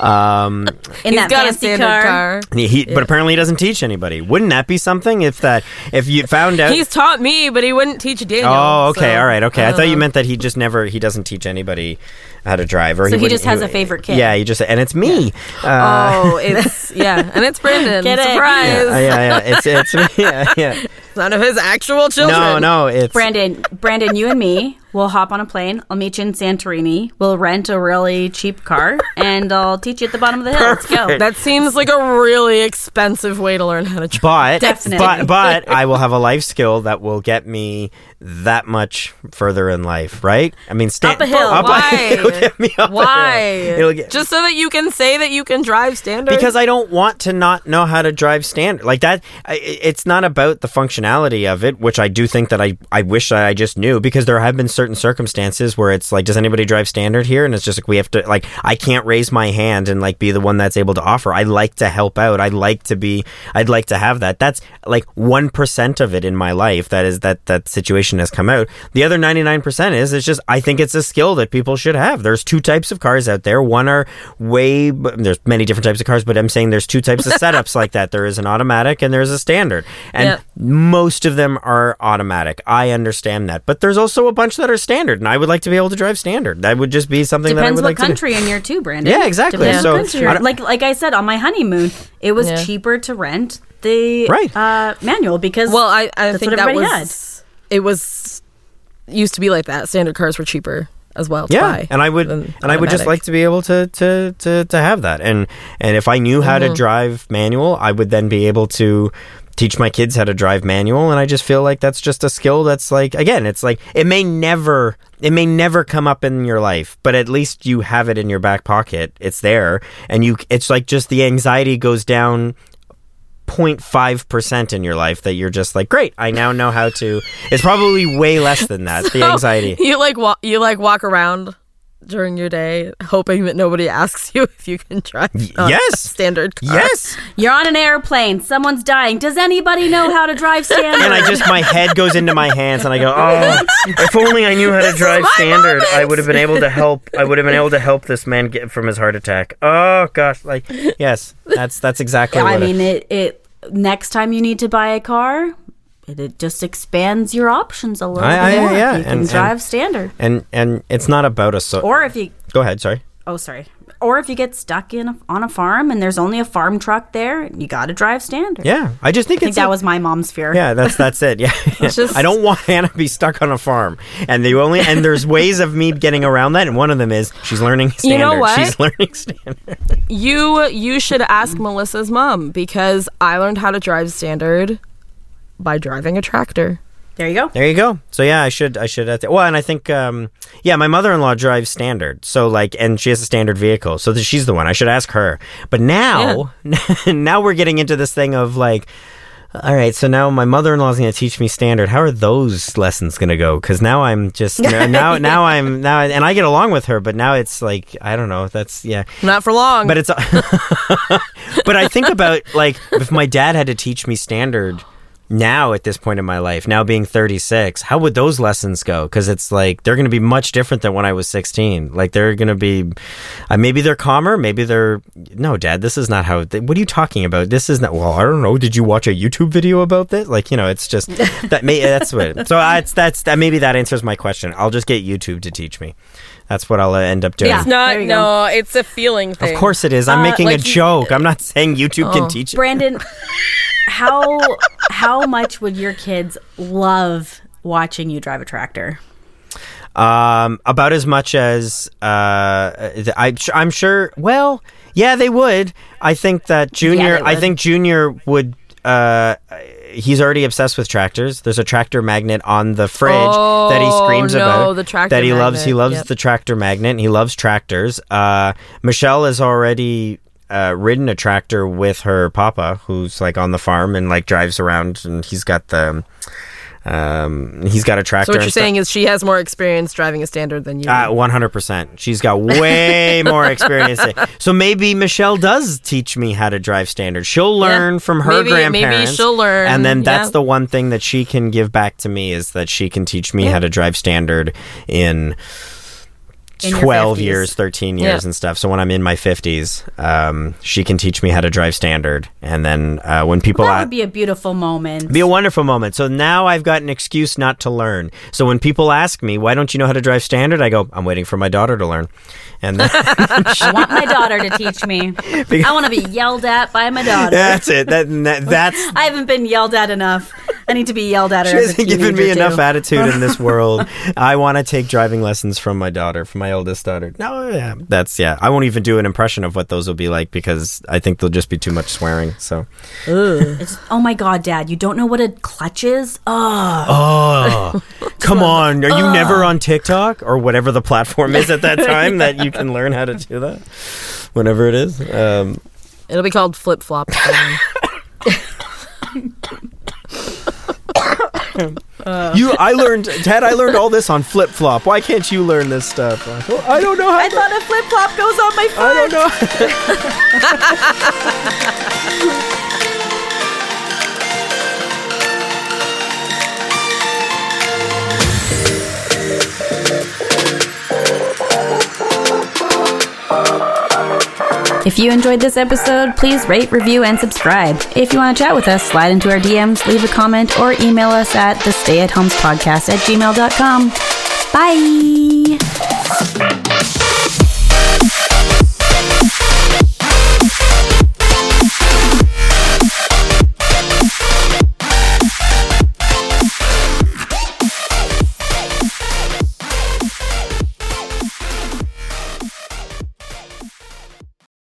Speaker 2: Um,
Speaker 1: In
Speaker 3: He's
Speaker 1: that
Speaker 3: got
Speaker 1: fancy
Speaker 3: standard
Speaker 1: car.
Speaker 3: car.
Speaker 2: he, he- but apparently he doesn't teach anybody. Wouldn't that be something if that if you found out?
Speaker 3: He's taught me, but he wouldn't teach Daniel.
Speaker 2: oh, okay,
Speaker 3: so
Speaker 2: all right, okay. I,
Speaker 3: don't
Speaker 2: thought you meant that he just never he doesn't teach anybody how to drive, or
Speaker 1: So he
Speaker 2: wouldn't-
Speaker 1: just has a favorite kid.
Speaker 2: Yeah, he just and it's me. Uh,
Speaker 3: Oh, it's yeah, and it's Brandon.
Speaker 1: Get it?
Speaker 3: Surprise!
Speaker 2: yeah, yeah, yeah. It's it's yeah, yeah.
Speaker 3: None of his actual children.
Speaker 2: No, no, it's
Speaker 1: Brandon, Brandon, you and me will hop on a plane. I'll meet you in Santorini. We'll rent a really cheap car, and I'll teach you at the bottom of the hill. Let's go.
Speaker 3: That seems like a really expensive way to learn how to drive.
Speaker 2: But
Speaker 1: Definitely.
Speaker 2: but but I will have a life skill that will get me that much further in life, right? I mean, sta-
Speaker 1: Up a hill.
Speaker 2: Up
Speaker 3: Why?
Speaker 2: A, it'll get me up
Speaker 3: Why?
Speaker 2: get,
Speaker 3: Just so that you can say that you can drive standard.
Speaker 2: because I don't want to not know how to drive standard like that. I, it's not about the functionality of it, which I do think that I I wish I just knew because there have been certain circumstances where it's like, does anybody drive standard here? And it's just like we have to like I can't raise my hand and like be the one that's able to offer. I like to help out. I like to be. I'd like to have that. That's like one percent of it in my life. That is that that situation has come out. The other ninety nine percent is it's just I think it's a skill that people should have. There's two types of cars out there. One are way there's many different types of cars, but I'm saying there's two types of setups like that. There is an automatic and there's a standard, and
Speaker 3: Yeah.
Speaker 2: most of them are automatic. I understand that, but there's also a bunch that are standard, and I would like to be able to drive standard. That would just be something that I
Speaker 1: Depends
Speaker 2: would
Speaker 1: what
Speaker 2: like to do.
Speaker 1: country and you're too, Brandon.
Speaker 2: Yeah, exactly.
Speaker 1: Depends
Speaker 2: So,
Speaker 1: what country you're
Speaker 2: I
Speaker 1: in.
Speaker 2: don't-
Speaker 1: like like I said on my honeymoon, it was
Speaker 3: Yeah.
Speaker 1: cheaper to rent the
Speaker 2: Right.
Speaker 1: uh, manual because
Speaker 3: well, I, I
Speaker 1: that's
Speaker 3: think
Speaker 1: what
Speaker 3: that
Speaker 1: everybody
Speaker 3: was it was used to be like that. Standard cars were cheaper as well to
Speaker 2: yeah,
Speaker 3: buy.
Speaker 2: and I would and I would just like to be able to to to to have that. And and if I knew how
Speaker 3: Mm-hmm.
Speaker 2: to drive manual, I would then be able to teach my kids how to drive manual and I just feel like that's just a skill that's like again, it's like it may never it may never come up in your life, but at least you have it in your back pocket. It's there and you it's like just the anxiety goes down 0.5% in your life that you're just like, great, I now know how to. It's probably way less than that, the anxiety.
Speaker 3: You like wa- you like walk around during your day hoping that nobody asks you if you can drive. a
Speaker 2: yes.
Speaker 3: standard. Car.
Speaker 2: Yes.
Speaker 1: you're on an airplane, someone's dying. Does anybody know how to drive standard?
Speaker 2: and I just my head goes into my hands and I go, oh, if only I knew how to drive
Speaker 3: my
Speaker 2: standard, I would have been able to help. I would have been able to help this man get from his heart attack. Oh gosh, like yes, that's that's exactly.
Speaker 1: I
Speaker 2: what
Speaker 1: mean, it, it. Next time you need to buy a car, it, it just expands your options a little
Speaker 2: I-
Speaker 1: bit
Speaker 2: I-
Speaker 1: more.
Speaker 2: yeah,
Speaker 1: you can
Speaker 2: and- and-
Speaker 1: drive standard,
Speaker 2: and and it's not about a so.
Speaker 1: or if you
Speaker 2: go ahead, sorry.
Speaker 1: oh sorry, or if you get stuck in a, on a farm and there's only a farm truck there, you got to drive standard.
Speaker 2: Yeah, I just think
Speaker 1: I think
Speaker 2: it's
Speaker 1: that
Speaker 2: a-
Speaker 1: was my mom's fear.
Speaker 2: Yeah, that's that's it. Yeah,
Speaker 3: just-
Speaker 2: I don't want Hannah to be stuck on a farm, and the only and there's ways of me getting around that, and one of them is she's learning standard.
Speaker 3: You know what?
Speaker 2: She's learning standard.
Speaker 3: You you should ask Melissa's mom because I learned how to drive standard by driving a tractor.
Speaker 1: There you go.
Speaker 2: There you go. So yeah, I should I should. uh, Well, and I think um, yeah, my mother in law drives standard. So like, and she has a standard vehicle. So she's the one. I should ask her. But now, now we're getting into this thing of like. All right, so now my mother-in-law is going to teach me standard. How are those lessons going to go? Because now I'm just now now, now I'm now and I get along with her, but now it's like I don't know. That's yeah.
Speaker 3: Not for long.
Speaker 2: But it's but I think about like if my dad had to teach me standard now at this point in my life, now being 36, how would those lessons go? Because it's like they're going to be much different than when I was 16. Like they're going to be, uh, maybe they're calmer, maybe they're no, Dad. This is not how. Th- what are you talking about? This is not. Well, I don't know. Did you watch a YouTube video about this? Like you know, it's just that. May, that's what. So that's that's that. Maybe that answers my question. I'll just get YouTube to teach me. That's what I'll uh, end up doing.
Speaker 1: Yeah.
Speaker 3: it's not.
Speaker 1: there you go.
Speaker 3: No, it's a feeling thing.
Speaker 2: Of course it is. I'm
Speaker 1: Uh,
Speaker 2: making a
Speaker 3: you-
Speaker 2: joke. I'm not saying YouTube can teach it.
Speaker 1: Brandon, how how much would your kids love watching you drive a tractor?
Speaker 2: Um, about as much as uh, I, I'm sure. Well, yeah, they would. I think that Junior.
Speaker 1: they
Speaker 2: I
Speaker 1: would.
Speaker 2: think Junior would. Uh, he's already obsessed with tractors. There's a tractor magnet on the fridge that he
Speaker 3: Oh,
Speaker 2: screams
Speaker 3: no,
Speaker 2: about.
Speaker 3: the tractor
Speaker 2: that he loves. He loves
Speaker 3: Yep.
Speaker 2: the tractor magnet. He loves tractors. Uh, Michelle has already. Uh, ridden a tractor with her papa, who's like on the farm and like drives around, and he's got the, um, he's got a tractor.
Speaker 3: So what you're saying is she has more experience driving a standard than you.
Speaker 2: Uh, 100%. She's got way more experience. So maybe Michelle does teach me how to drive standard. She'll learn from her
Speaker 3: Maybe- maybe
Speaker 2: grandparents.
Speaker 3: she'll learn,
Speaker 2: And then that's
Speaker 3: yeah.
Speaker 2: the one thing that she can give back to me is that she can teach me how to drive standard in 12 years, 13 years,
Speaker 3: Yeah.
Speaker 2: and stuff. So when I'm in my 50s, um, she can teach me how to drive standard. And then uh, when people
Speaker 1: That
Speaker 2: a-
Speaker 1: would be a beautiful moment.
Speaker 2: be a wonderful moment. So now I've got an excuse not to learn. So when people ask me, why don't you know how to drive standard? I go, I'm waiting for my daughter to learn. And then,
Speaker 1: I want my daughter to teach me. I want to be yelled at by my daughter.
Speaker 2: that's it. That, that that's
Speaker 1: I haven't been yelled at enough. I need to be yelled at.
Speaker 2: she
Speaker 1: Her as
Speaker 2: hasn't given me
Speaker 1: teenager,
Speaker 2: enough
Speaker 1: too.
Speaker 2: attitude in this world. I want to take driving lessons from my daughter, from my oldest daughter. No, yeah, that's yeah. I won't even do an impression of what those will be like because I think they'll just be too much swearing. So,
Speaker 1: It's, oh my god, Dad! You don't know what a clutch is? Oh,
Speaker 2: oh, come on, are you never on TikTok or whatever the platform is at that time that you can learn how to do that? Whatever it is. Um,
Speaker 3: It'll be called flip flop. Uh.
Speaker 2: you, I learned, Ted. I learned all this on flip flop. Why can't you learn this stuff? Well, I don't know how.
Speaker 1: I thought a flip flop goes on my foot.
Speaker 2: I don't know.
Speaker 1: If you enjoyed this episode, please rate, review, and subscribe. If you want to chat with us, slide into our DMs, leave a comment, or email us at the stay at homes podcast at gmail.com. Bye.